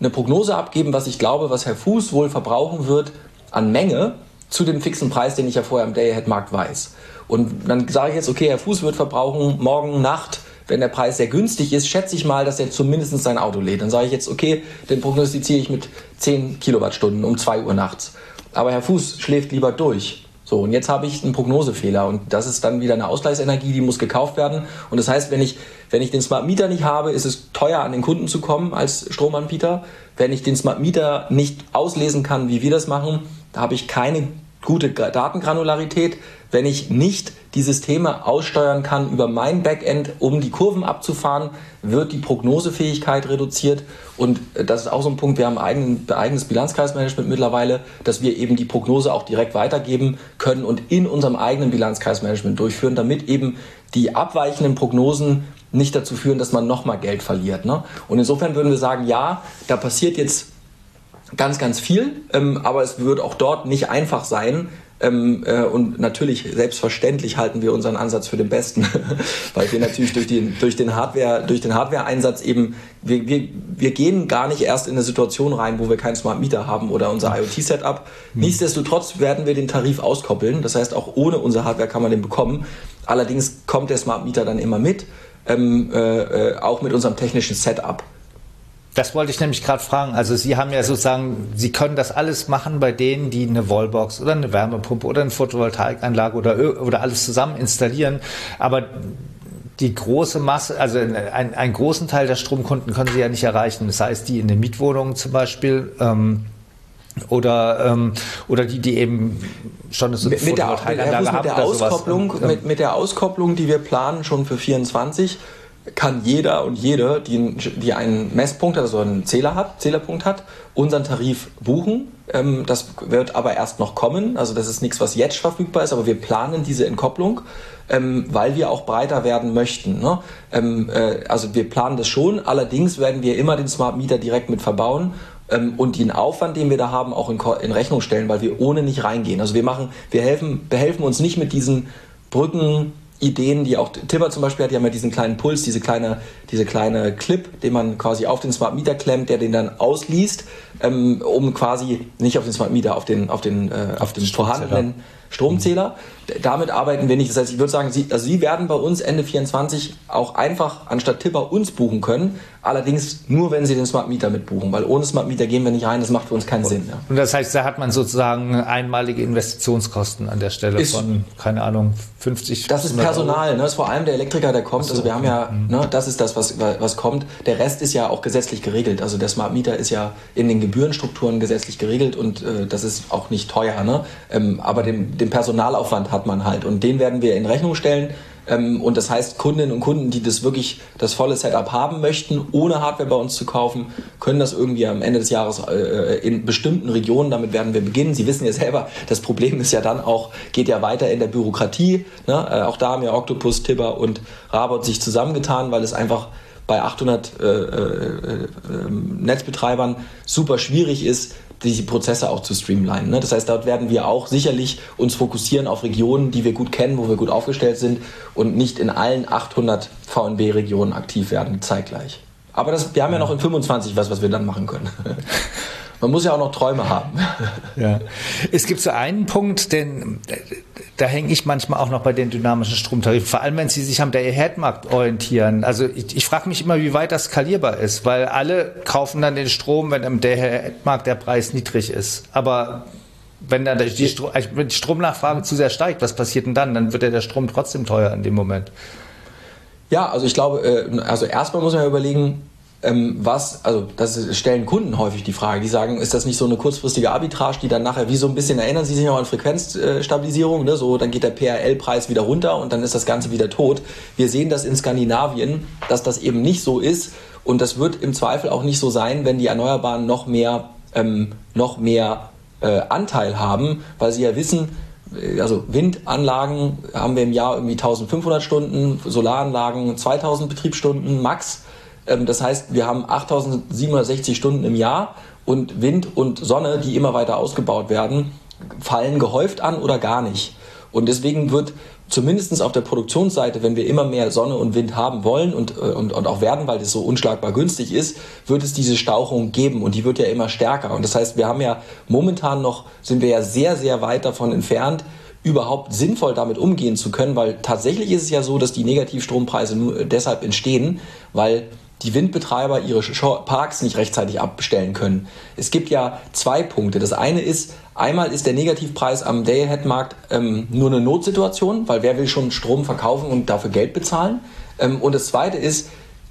eine Prognose abgeben, was ich glaube, was Herr Fuß wohl verbrauchen wird an Menge zu dem fixen Preis, den ich ja vorher im Day-Ahead-Markt weiß. Und dann sage ich jetzt, okay, Herr Fuß wird verbrauchen morgen Nacht, wenn der Preis sehr günstig ist, schätze ich mal, dass er zumindest sein Auto lädt. Dann sage ich jetzt, okay, den prognostiziere ich mit 10 Kilowattstunden um 2 Uhr nachts. Aber Herr Fuß schläft lieber durch. So, und jetzt habe ich einen Prognosefehler und das ist dann wieder eine Ausgleichsenergie, die muss gekauft werden. Und das heißt, wenn ich, wenn ich den Smart Meter nicht habe, ist es teuer an den Kunden zu kommen als Stromanbieter. Wenn ich den Smart Meter nicht auslesen kann, wie wir das machen, da habe ich keine gute Datengranularität, wenn ich nicht die Systeme aussteuern kann über mein Backend, um die Kurven abzufahren, wird die Prognosefähigkeit reduziert. Und äh, das ist auch so ein Punkt, wir haben ein eigenes Bilanzkreismanagement mittlerweile, dass wir eben die Prognose auch direkt weitergeben können und in unserem eigenen Bilanzkreismanagement durchführen, damit eben die abweichenden Prognosen nicht dazu führen, dass man nochmal Geld verliert. Ne? Und insofern würden wir sagen, ja, da passiert jetzt ganz, ganz viel, ähm, aber es wird auch dort nicht einfach sein. Ähm, äh, und natürlich, selbstverständlich halten wir unseren Ansatz für den besten, [laughs] weil wir natürlich durch den, durch den Hardware, durch den Hardware-Einsatz eben, wir, wir, wir gehen gar nicht erst in eine Situation rein, wo wir keinen Smart Meter haben oder unser IoT-Setup. Mhm. Nichtsdestotrotz werden wir den Tarif auskoppeln. Das heißt, auch ohne unser Hardware kann man den bekommen. Allerdings kommt der Smart Meter dann immer mit, ähm, äh, äh auch mit unserem technischen Setup. Das wollte ich nämlich gerade fragen. Also Sie haben ja sozusagen, Sie können das alles machen bei denen, die eine Wallbox oder eine Wärmepumpe oder eine Photovoltaikanlage oder, oder alles zusammen installieren. Aber die große Masse, also ein, einen großen Teil der Stromkunden können Sie ja nicht erreichen. Das heißt, die in den Mietwohnungen zum Beispiel. Ähm, oder, ähm, oder die, die eben schon eine mit, mit der, mit, mit der Auskopplung, mit, mit der Auskopplung, die wir planen schon für 24, kann jeder und jede, die, die einen Messpunkt, also einen Zähler hat, Zählerpunkt hat, unseren Tarif buchen. Ähm, das wird aber erst noch kommen. Also das ist nichts, was jetzt verfügbar ist, aber wir planen diese Entkopplung, ähm, weil wir auch breiter werden möchten. Ne? Ähm, äh, also wir planen das schon. Allerdings werden wir immer den Smart Meter direkt mit verbauen und den Aufwand, den wir da haben, auch in, in, Rechnung stellen, weil wir ohne nicht reingehen. Also wir machen, wir helfen, behelfen uns nicht mit diesen Brücken, Ideen, die auch Tibber zum Beispiel hat, die haben ja diesen kleinen Puls, diese kleine, diese kleine Clip, den man quasi auf den Smart Meter klemmt, der den dann ausliest, ähm, um quasi nicht auf den Smart Meter, auf den, auf den, äh, auf den vorhandenen Stromzähler. Damit arbeiten wir nicht. Das heißt, ich würde sagen, Sie, also Sie werden bei uns Ende 24 auch einfach anstatt Tipper uns buchen können. Allerdings nur, wenn Sie den Smart Meter mitbuchen, weil ohne Smart Meter gehen wir nicht rein. Das macht für uns keinen Sinn. Ja. Und das heißt, da hat man sozusagen einmalige Investitionskosten an der Stelle ist, von, keine Ahnung, 50. Das ist Personal. Ne? Das ist vor allem der Elektriker, der kommt. So, also wir haben ja, mhm. ne, das ist das, was, was kommt. Der Rest ist ja auch gesetzlich geregelt. Also der Smart Meter ist ja in den Gebührenstrukturen gesetzlich geregelt und äh, das ist auch nicht teuer. Ne? Ähm, aber dem, dem Personalaufwand hat man halt und den werden wir in Rechnung stellen. Ähm, und das heißt, Kundinnen und Kunden, die das wirklich das volle Setup haben möchten, ohne Hardware bei uns zu kaufen, können das irgendwie am Ende des Jahres äh, in bestimmten Regionen, damit werden wir beginnen. Sie wissen ja selber, das Problem ist ja dann auch, geht ja weiter in der Bürokratie. Ne? Äh, auch da haben ja Octopus, Tibber und Rabot sich zusammengetan, weil es einfach bei 800 äh, äh, äh, Netzbetreibern super schwierig ist, diese Prozesse auch zu streamlinen. Ne? Das heißt, dort werden wir auch sicherlich uns fokussieren auf Regionen, die wir gut kennen, wo wir gut aufgestellt sind und nicht in allen 800 VNB-Regionen aktiv werden zeitgleich. Aber das, wir haben ja noch in 25 was, was wir dann machen können. [laughs] man muss ja auch noch Träume haben. [laughs] Ja. Es gibt so einen Punkt, den da hänge ich manchmal auch noch bei den dynamischen Stromtarifen, vor allem wenn sie sich am Day-Ahead-Markt orientieren. Also ich, ich frage mich immer, wie weit das skalierbar ist, weil alle kaufen dann den Strom, wenn im Day-Ahead-Markt der Preis niedrig ist. Aber wenn dann die, Stro wenn die Stromnachfrage zu sehr steigt, was passiert denn dann? Dann wird ja der Strom trotzdem teuer in dem Moment. Ja, also ich glaube, äh, also erstmal muss man ja überlegen, ähm, was, also das stellen Kunden häufig die Frage, die sagen, ist das nicht so eine kurzfristige Arbitrage, die dann nachher wie so ein bisschen erinnern Sie sich noch an Frequenzstabilisierung, ne? so dann geht der PRL-Preis wieder runter und dann ist das Ganze wieder tot. Wir sehen das in Skandinavien, dass das eben nicht so ist und das wird im Zweifel auch nicht so sein, wenn die Erneuerbaren noch mehr, ähm, noch mehr äh, Anteil haben, weil sie ja wissen, äh, also Windanlagen haben wir im Jahr irgendwie 1500 Stunden, Solaranlagen 2000 Betriebsstunden max. Ähm, das heißt, wir haben 8760 Stunden im Jahr und Wind und Sonne, die immer weiter ausgebaut werden, fallen gehäuft an oder gar nicht. Und deswegen wird zumindest auf der Produktionsseite, wenn wir immer mehr Sonne und Wind haben wollen und, äh, und, und auch werden, weil das so unschlagbar günstig ist, wird es diese Stauchung geben und die wird ja immer stärker. Und das heißt, wir haben ja momentan noch, sind wir ja sehr, sehr weit davon entfernt, überhaupt sinnvoll damit umgehen zu können, weil tatsächlich ist es ja so, dass die Negativstrompreise nur deshalb entstehen, weil die Windbetreiber ihre Parks nicht rechtzeitig abstellen können. Es gibt ja zwei Punkte. Das eine ist, einmal ist der Negativpreis am Day-Ahead-Markt ähm, nur eine Notsituation, weil wer will schon Strom verkaufen und dafür Geld bezahlen? Ähm, und das zweite ist,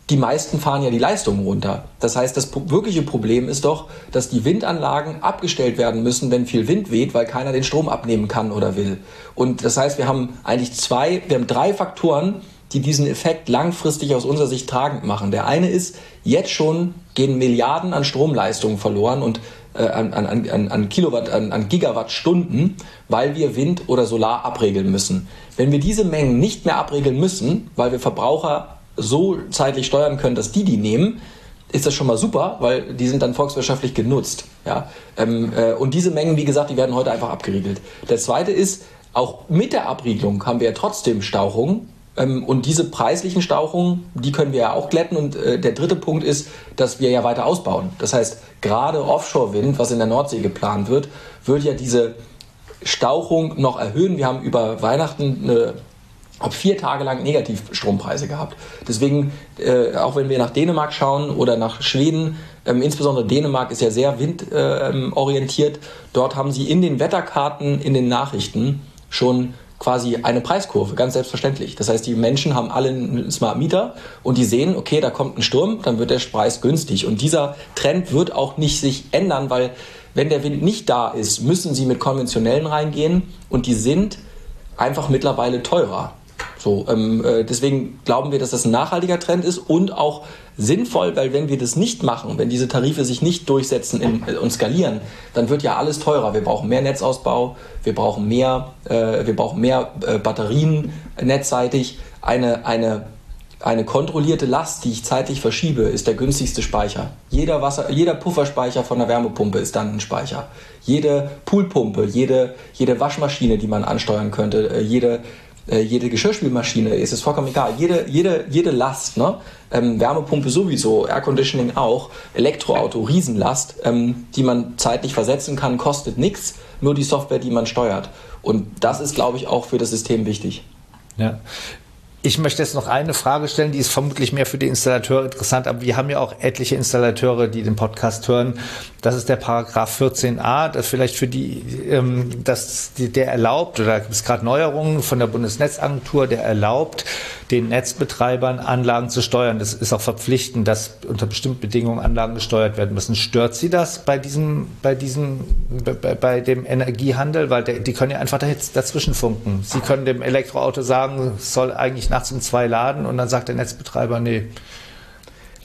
die meisten fahren ja die Leistungen runter. Das heißt, das wirkliche Problem ist doch, dass die Windanlagen abgestellt werden müssen, wenn viel Wind weht, weil keiner den Strom abnehmen kann oder will. Und das heißt, wir haben eigentlich zwei, wir haben drei Faktoren, die diesen Effekt langfristig aus unserer Sicht tragend machen. Der eine ist, jetzt schon gehen Milliarden an Stromleistungen verloren und äh, an, an, an, Kilowatt, an, an Gigawattstunden, weil wir Wind oder Solar abregeln müssen. Wenn wir diese Mengen nicht mehr abregeln müssen, weil wir Verbraucher so zeitlich steuern können, dass die die nehmen, ist das schon mal super, weil die sind dann volkswirtschaftlich genutzt. Ja? Ähm, äh, und diese Mengen, wie gesagt, die werden heute einfach abgeriegelt. Der zweite ist, auch mit der Abriegelung haben wir ja trotzdem Stauchungen und diese preislichen Stauchungen, die können wir ja auch glätten. Und äh, der dritte Punkt ist, dass wir ja weiter ausbauen. Das heißt, gerade Offshore-Wind, was in der Nordsee geplant wird, wird ja diese Stauchung noch erhöhen. Wir haben über Weihnachten eine habe vier Tage lang Negativstrompreise gehabt. Deswegen, äh, auch wenn wir nach Dänemark schauen oder nach Schweden, ähm, insbesondere Dänemark ist ja sehr windorientiert. Äh, Dort haben sie in den Wetterkarten, in den Nachrichten schon quasi eine Preiskurve, ganz selbstverständlich. Das heißt, die Menschen haben alle einen Smart Meter und die sehen, okay, da kommt ein Sturm, dann wird der Preis günstig. Und dieser Trend wird auch nicht sich ändern, weil wenn der Wind nicht da ist, müssen sie mit konventionellen reingehen und die sind einfach mittlerweile teurer. So, ähm, äh, deswegen glauben wir, dass das ein nachhaltiger Trend ist und auch sinnvoll, weil wenn wir das nicht machen, wenn diese Tarife sich nicht durchsetzen in, äh, und skalieren, dann wird ja alles teurer. Wir brauchen mehr Netzausbau, wir brauchen mehr, äh, wir brauchen mehr äh, Batterien netzseitig. Eine, eine, eine kontrollierte Last, die ich zeitlich verschiebe, ist der günstigste Speicher. Jeder, Wasser, jeder Pufferspeicher von der Wärmepumpe ist dann ein Speicher. Jede Poolpumpe, jede, jede Waschmaschine, die man ansteuern könnte, äh, jede äh, jede Geschirrspülmaschine, ist es vollkommen egal. Jede, jede, jede Last, ne? Ähm, Wärmepumpe sowieso, Air Conditioning auch, Elektroauto, Riesenlast, ähm, die man zeitlich versetzen kann, kostet nichts, nur die Software, die man steuert. Und das ist, glaube ich, auch für das System wichtig. Ja, ich möchte jetzt noch eine Frage stellen, die ist vermutlich mehr für die Installateure interessant, aber wir haben ja auch etliche Installateure, die den Podcast hören. Das ist der Paragraph 14a, das vielleicht für die, ähm, das, der erlaubt, oder da gibt es gerade Neuerungen von der Bundesnetzagentur, der erlaubt, den Netzbetreibern Anlagen zu steuern. Das ist auch verpflichtend, dass unter bestimmten Bedingungen Anlagen gesteuert werden müssen. Stört Sie das bei diesem, bei diesem, bei, bei dem Energiehandel? Weil der, die können ja einfach dazwischen funken. Sie können dem Elektroauto sagen, es soll eigentlich nachts um zwei laden und dann sagt der Netzbetreiber, nee,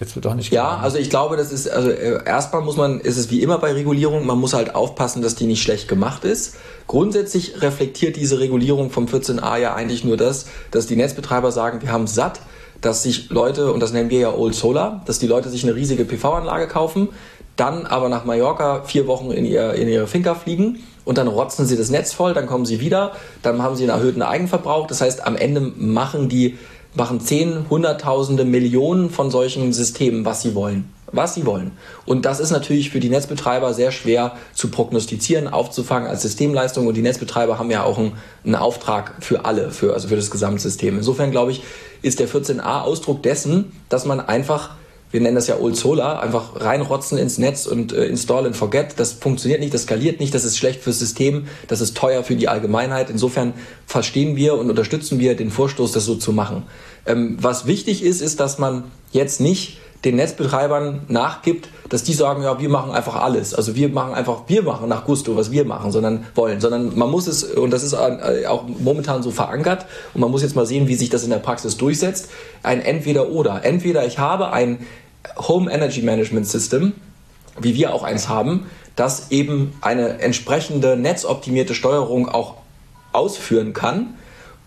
Jetzt wird doch nicht Ja, also ich glaube, das ist, also äh, erstmal muss man, ist es wie immer bei Regulierung, man muss halt aufpassen, dass die nicht schlecht gemacht ist. Grundsätzlich reflektiert diese Regulierung vom 14a ja eigentlich nur das, dass die Netzbetreiber sagen, wir haben satt, dass sich Leute, und das nennen wir ja Old Solar, dass die Leute sich eine riesige PV-Anlage kaufen, dann aber nach Mallorca vier Wochen in, ihr, in ihre Finca fliegen und dann rotzen sie das Netz voll, dann kommen sie wieder, dann haben sie einen erhöhten Eigenverbrauch. Das heißt, am Ende machen die machen zehn, hunderttausende, Millionen von solchen Systemen, was sie wollen. was sie wollen. Und das ist natürlich für die Netzbetreiber sehr schwer zu prognostizieren, aufzufangen als Systemleistung. Und die Netzbetreiber haben ja auch einen, einen Auftrag für alle, für, also für das Gesamtsystem. Insofern glaube ich, ist der 14a Ausdruck dessen, dass man einfach wir nennen das ja Old Solar, einfach reinrotzen ins Netz und äh, install and forget. Das funktioniert nicht, das skaliert nicht, das ist schlecht fürs System, das ist teuer für die Allgemeinheit. Insofern verstehen wir und unterstützen wir den Vorstoß, das so zu machen. Ähm, was wichtig ist, ist, dass man jetzt nicht den Netzbetreibern nachgibt, dass die sagen, ja, wir machen einfach alles. Also wir machen einfach, wir machen nach Gusto, was wir machen, sondern wollen. Sondern man muss es, und das ist äh, auch momentan so verankert, und man muss jetzt mal sehen, wie sich das in der Praxis durchsetzt, ein Entweder-Oder. Entweder ich habe ein Home Energy Management System, wie wir auch eins haben, das eben eine entsprechende netzoptimierte Steuerung auch ausführen kann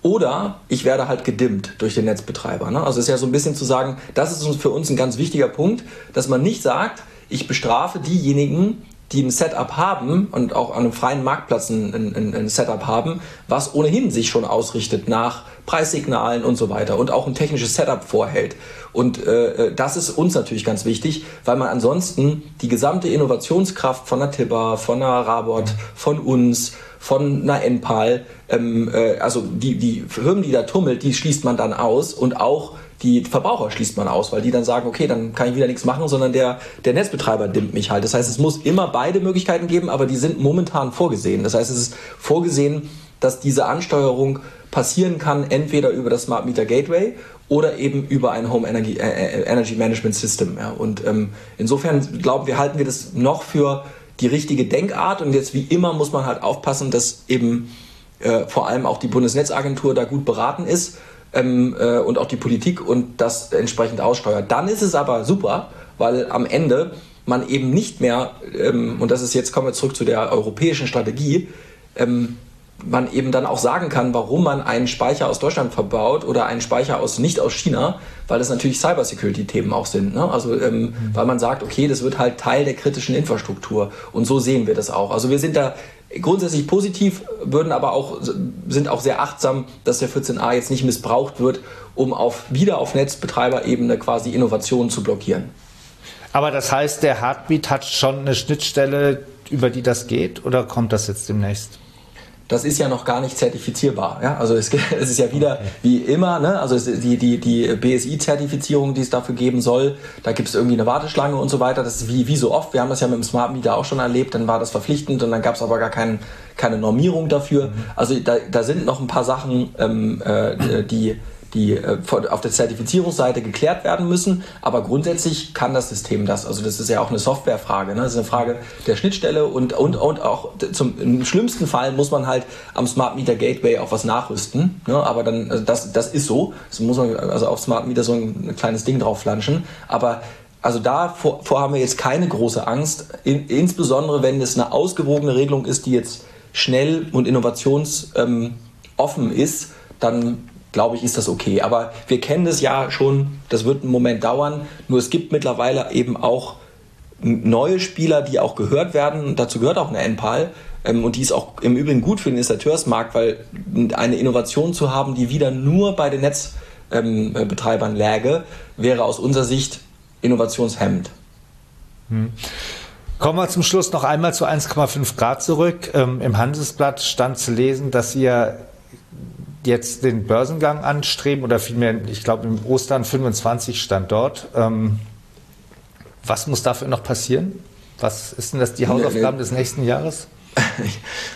oder ich werde halt gedimmt durch den Netzbetreiber. Ne? Also es ist ja so ein bisschen zu sagen, das ist für uns ein ganz wichtiger Punkt, dass man nicht sagt, ich bestrafe diejenigen, die ein Setup haben und auch an einem freien Marktplatz ein, ein, ein, Setup haben, was ohnehin sich schon ausrichtet nach Preissignalen und so weiter und auch ein technisches Setup vorhält. Und äh, äh das ist uns natürlich ganz wichtig, weil man ansonsten die gesamte Innovationskraft von der Tibber, von der Rabot, von uns, von einer Enpal, ähm, äh, also die, die Firmen, die da tummelt, die schließt man dann aus und auch die Verbraucher schließt man aus, weil die dann sagen, okay, dann kann ich wieder nichts machen, sondern der, der Netzbetreiber dimmt mich halt. Das heißt, es muss immer beide Möglichkeiten geben, aber die sind momentan vorgesehen. Das heißt, es ist vorgesehen, dass diese Ansteuerung passieren kann, entweder über das Smart Meter Gateway oder eben über ein Home Energy, äh, äh Energy Management System. Ja. Und ähm, insofern glauben wir, halten wir das noch für die richtige Denkart. Und jetzt wie immer muss man halt aufpassen, dass eben äh, vor allem auch die Bundesnetzagentur da gut beraten ist ähm, äh, und auch die Politik und das entsprechend aussteuert. Dann ist es aber super, weil am Ende man eben nicht mehr, ähm, und das ist jetzt kommen wir zurück zu der europäischen Strategie, ähm, man eben dann auch sagen kann, warum man einen Speicher aus Deutschland verbaut oder einen Speicher aus nicht aus China, weil das natürlich Cybersecurity-Themen auch sind. Ne? Also ähm, mhm. weil man sagt, okay, das wird halt Teil der kritischen Infrastruktur und so sehen wir das auch. Also wir sind da grundsätzlich positiv, würden aber auch sind auch sehr achtsam, dass der 14a jetzt nicht missbraucht wird, um auf wieder auf Netzbetreiberebene quasi Innovationen zu blockieren. Aber das heißt, der Heartbeat hat schon eine Schnittstelle, über die das geht, oder kommt das jetzt demnächst? Das ist ja noch gar nicht zertifizierbar. Ja? Also es, [laughs] es ist ja wieder wie immer, ne? also die, die, die BSI-Zertifizierung, die es dafür geben soll, da gibt es irgendwie eine Warteschlange und so weiter. Das ist wie, wie so oft. Wir haben das ja mit dem Smart Meter auch schon erlebt, dann war das verpflichtend und dann gab es aber gar kein, keine Normierung dafür. Mhm. Also da, da sind noch ein paar Sachen, ähm, äh, die die äh, auf der Zertifizierungsseite geklärt werden müssen. Aber grundsätzlich kann das System das. Also das ist ja auch eine Softwarefrage. Ne? Das ist eine Frage der Schnittstelle und, und, und auch zum, im schlimmsten Fall muss man halt am Smart Meter Gateway auch was nachrüsten. Ne? Aber dann, also das, das ist so. Das muss man also auf Smart Meter so ein kleines Ding drauf flanschen. Aber also davor haben wir jetzt keine große Angst, in, insbesondere wenn es eine ausgewogene Regelung ist, die jetzt schnell und innovationsoffen ähm, ist, dann glaube ich, ist das okay. Aber wir kennen das ja schon, das wird einen Moment dauern. Nur es gibt mittlerweile eben auch neue Spieler, die auch gehört werden. Dazu gehört auch eine NPAL. Ähm, und die ist auch im Übrigen gut für den Installateursmarkt, weil eine Innovation zu haben, die wieder nur bei den Netzbetreibern läge, wäre aus unserer Sicht innovationshemmend. Hm. Kommen wir zum Schluss noch einmal zu 1,5 Grad zurück. Ähm, Im Handelsblatt stand zu lesen, dass ihr jetzt den Börsengang anstreben oder vielmehr, ich glaube, im Ostern 25 stand dort. Ähm, was muss dafür noch passieren? Was ist denn das die Hausaufgaben des nächsten Jahres? [laughs]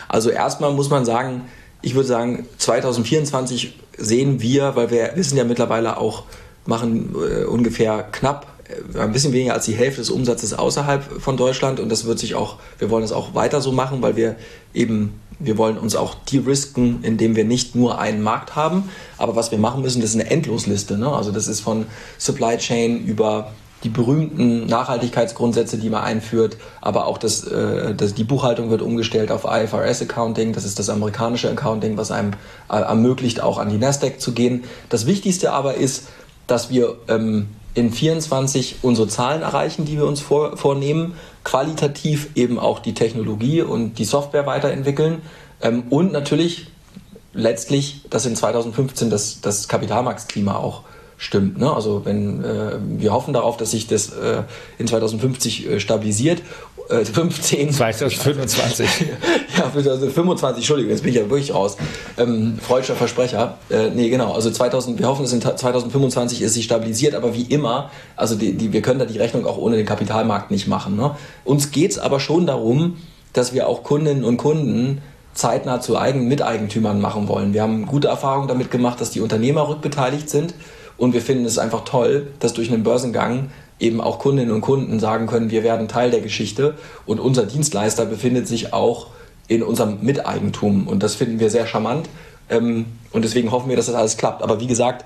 Also erstmal muss man sagen, ich würde sagen, 2024 sehen wir, weil wir wissen ja mittlerweile auch, machen äh, ungefähr knapp ein bisschen weniger als die Hälfte des Umsatzes außerhalb von Deutschland und das wird sich auch, wir wollen es auch weiter so machen, weil wir eben wir wollen uns auch de-risken, indem wir nicht nur einen Markt haben. Aber was wir machen müssen, das ist eine Endlosliste. Ne? Also das ist von Supply Chain über die berühmten Nachhaltigkeitsgrundsätze, die man einführt, aber auch das, äh, das, die Buchhaltung wird umgestellt auf IFRS Accounting. Das ist das amerikanische Accounting, was einem äh, ermöglicht, auch an die Nasdaq zu gehen. Das Wichtigste aber ist, dass wir ähm, in 24 unsere Zahlen erreichen, die wir uns vor, vornehmen, qualitativ eben auch die Technologie und die Software weiterentwickeln ähm, und natürlich letztlich, dass in 2015 das, das Kapitalmarktklima auch stimmt. Ne? Also wenn äh, wir hoffen darauf, dass sich das äh, in 2050 äh, stabilisiert. Äh, 15. 2025. [laughs] ja, 2025, Entschuldigung, jetzt bin ich ja wirklich raus. Ähm, freudscher Versprecher. Äh, nee, genau. Also 2000, wir hoffen, dass in 2025 ist sie stabilisiert, aber wie immer, also die, die, wir können da die Rechnung auch ohne den Kapitalmarkt nicht machen. Ne? Uns geht's aber schon darum, dass wir auch Kundinnen und Kunden zeitnah zu Eigen Miteigentümern machen wollen. Wir haben gute Erfahrungen damit gemacht, dass die Unternehmer rückbeteiligt sind und wir finden es einfach toll, dass durch einen Börsengang eben auch Kundinnen und Kunden sagen können, wir werden Teil der Geschichte und unser Dienstleister befindet sich auch in unserem Miteigentum und das finden wir sehr charmant ähm, und deswegen hoffen wir, dass das alles klappt. Aber wie gesagt,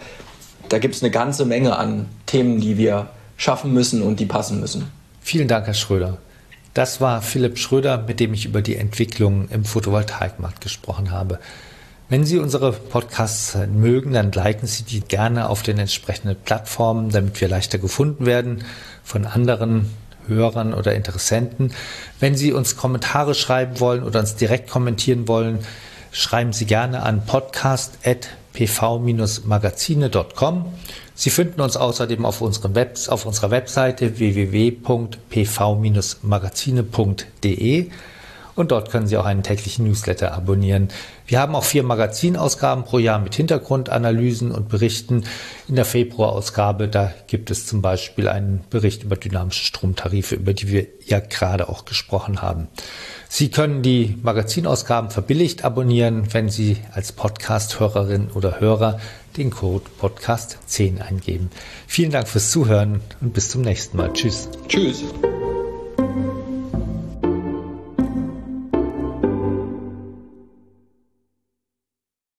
da gibt es eine ganze Menge an Themen, die wir schaffen müssen und die passen müssen. Vielen Dank, Herr Schröder. Das war Philipp Schröder, mit dem ich über die Entwicklung im Photovoltaikmarkt gesprochen habe. Wenn Sie unsere Podcasts mögen, dann liken Sie die gerne auf den entsprechenden Plattformen, damit wir leichter gefunden werden von anderen Hörern oder Interessenten. Wenn Sie uns Kommentare schreiben wollen oder uns direkt kommentieren wollen, schreiben Sie gerne an podcast.pv-magazine.com. Sie finden uns außerdem auf, Webs, auf unserer Webseite www.pv-magazine.de und dort können Sie auch einen täglichen Newsletter abonnieren. Wir haben auch vier Magazinausgaben pro Jahr mit Hintergrundanalysen und Berichten. In der Februarausgabe, da gibt es zum Beispiel einen Bericht über dynamische Stromtarife, über die wir ja gerade auch gesprochen haben. Sie können die Magazinausgaben verbilligt abonnieren, wenn Sie als Podcast-Hörerin oder Hörer den Code Podcast 10 eingeben. Vielen Dank fürs Zuhören und bis zum nächsten Mal. Tschüss. Tschüss.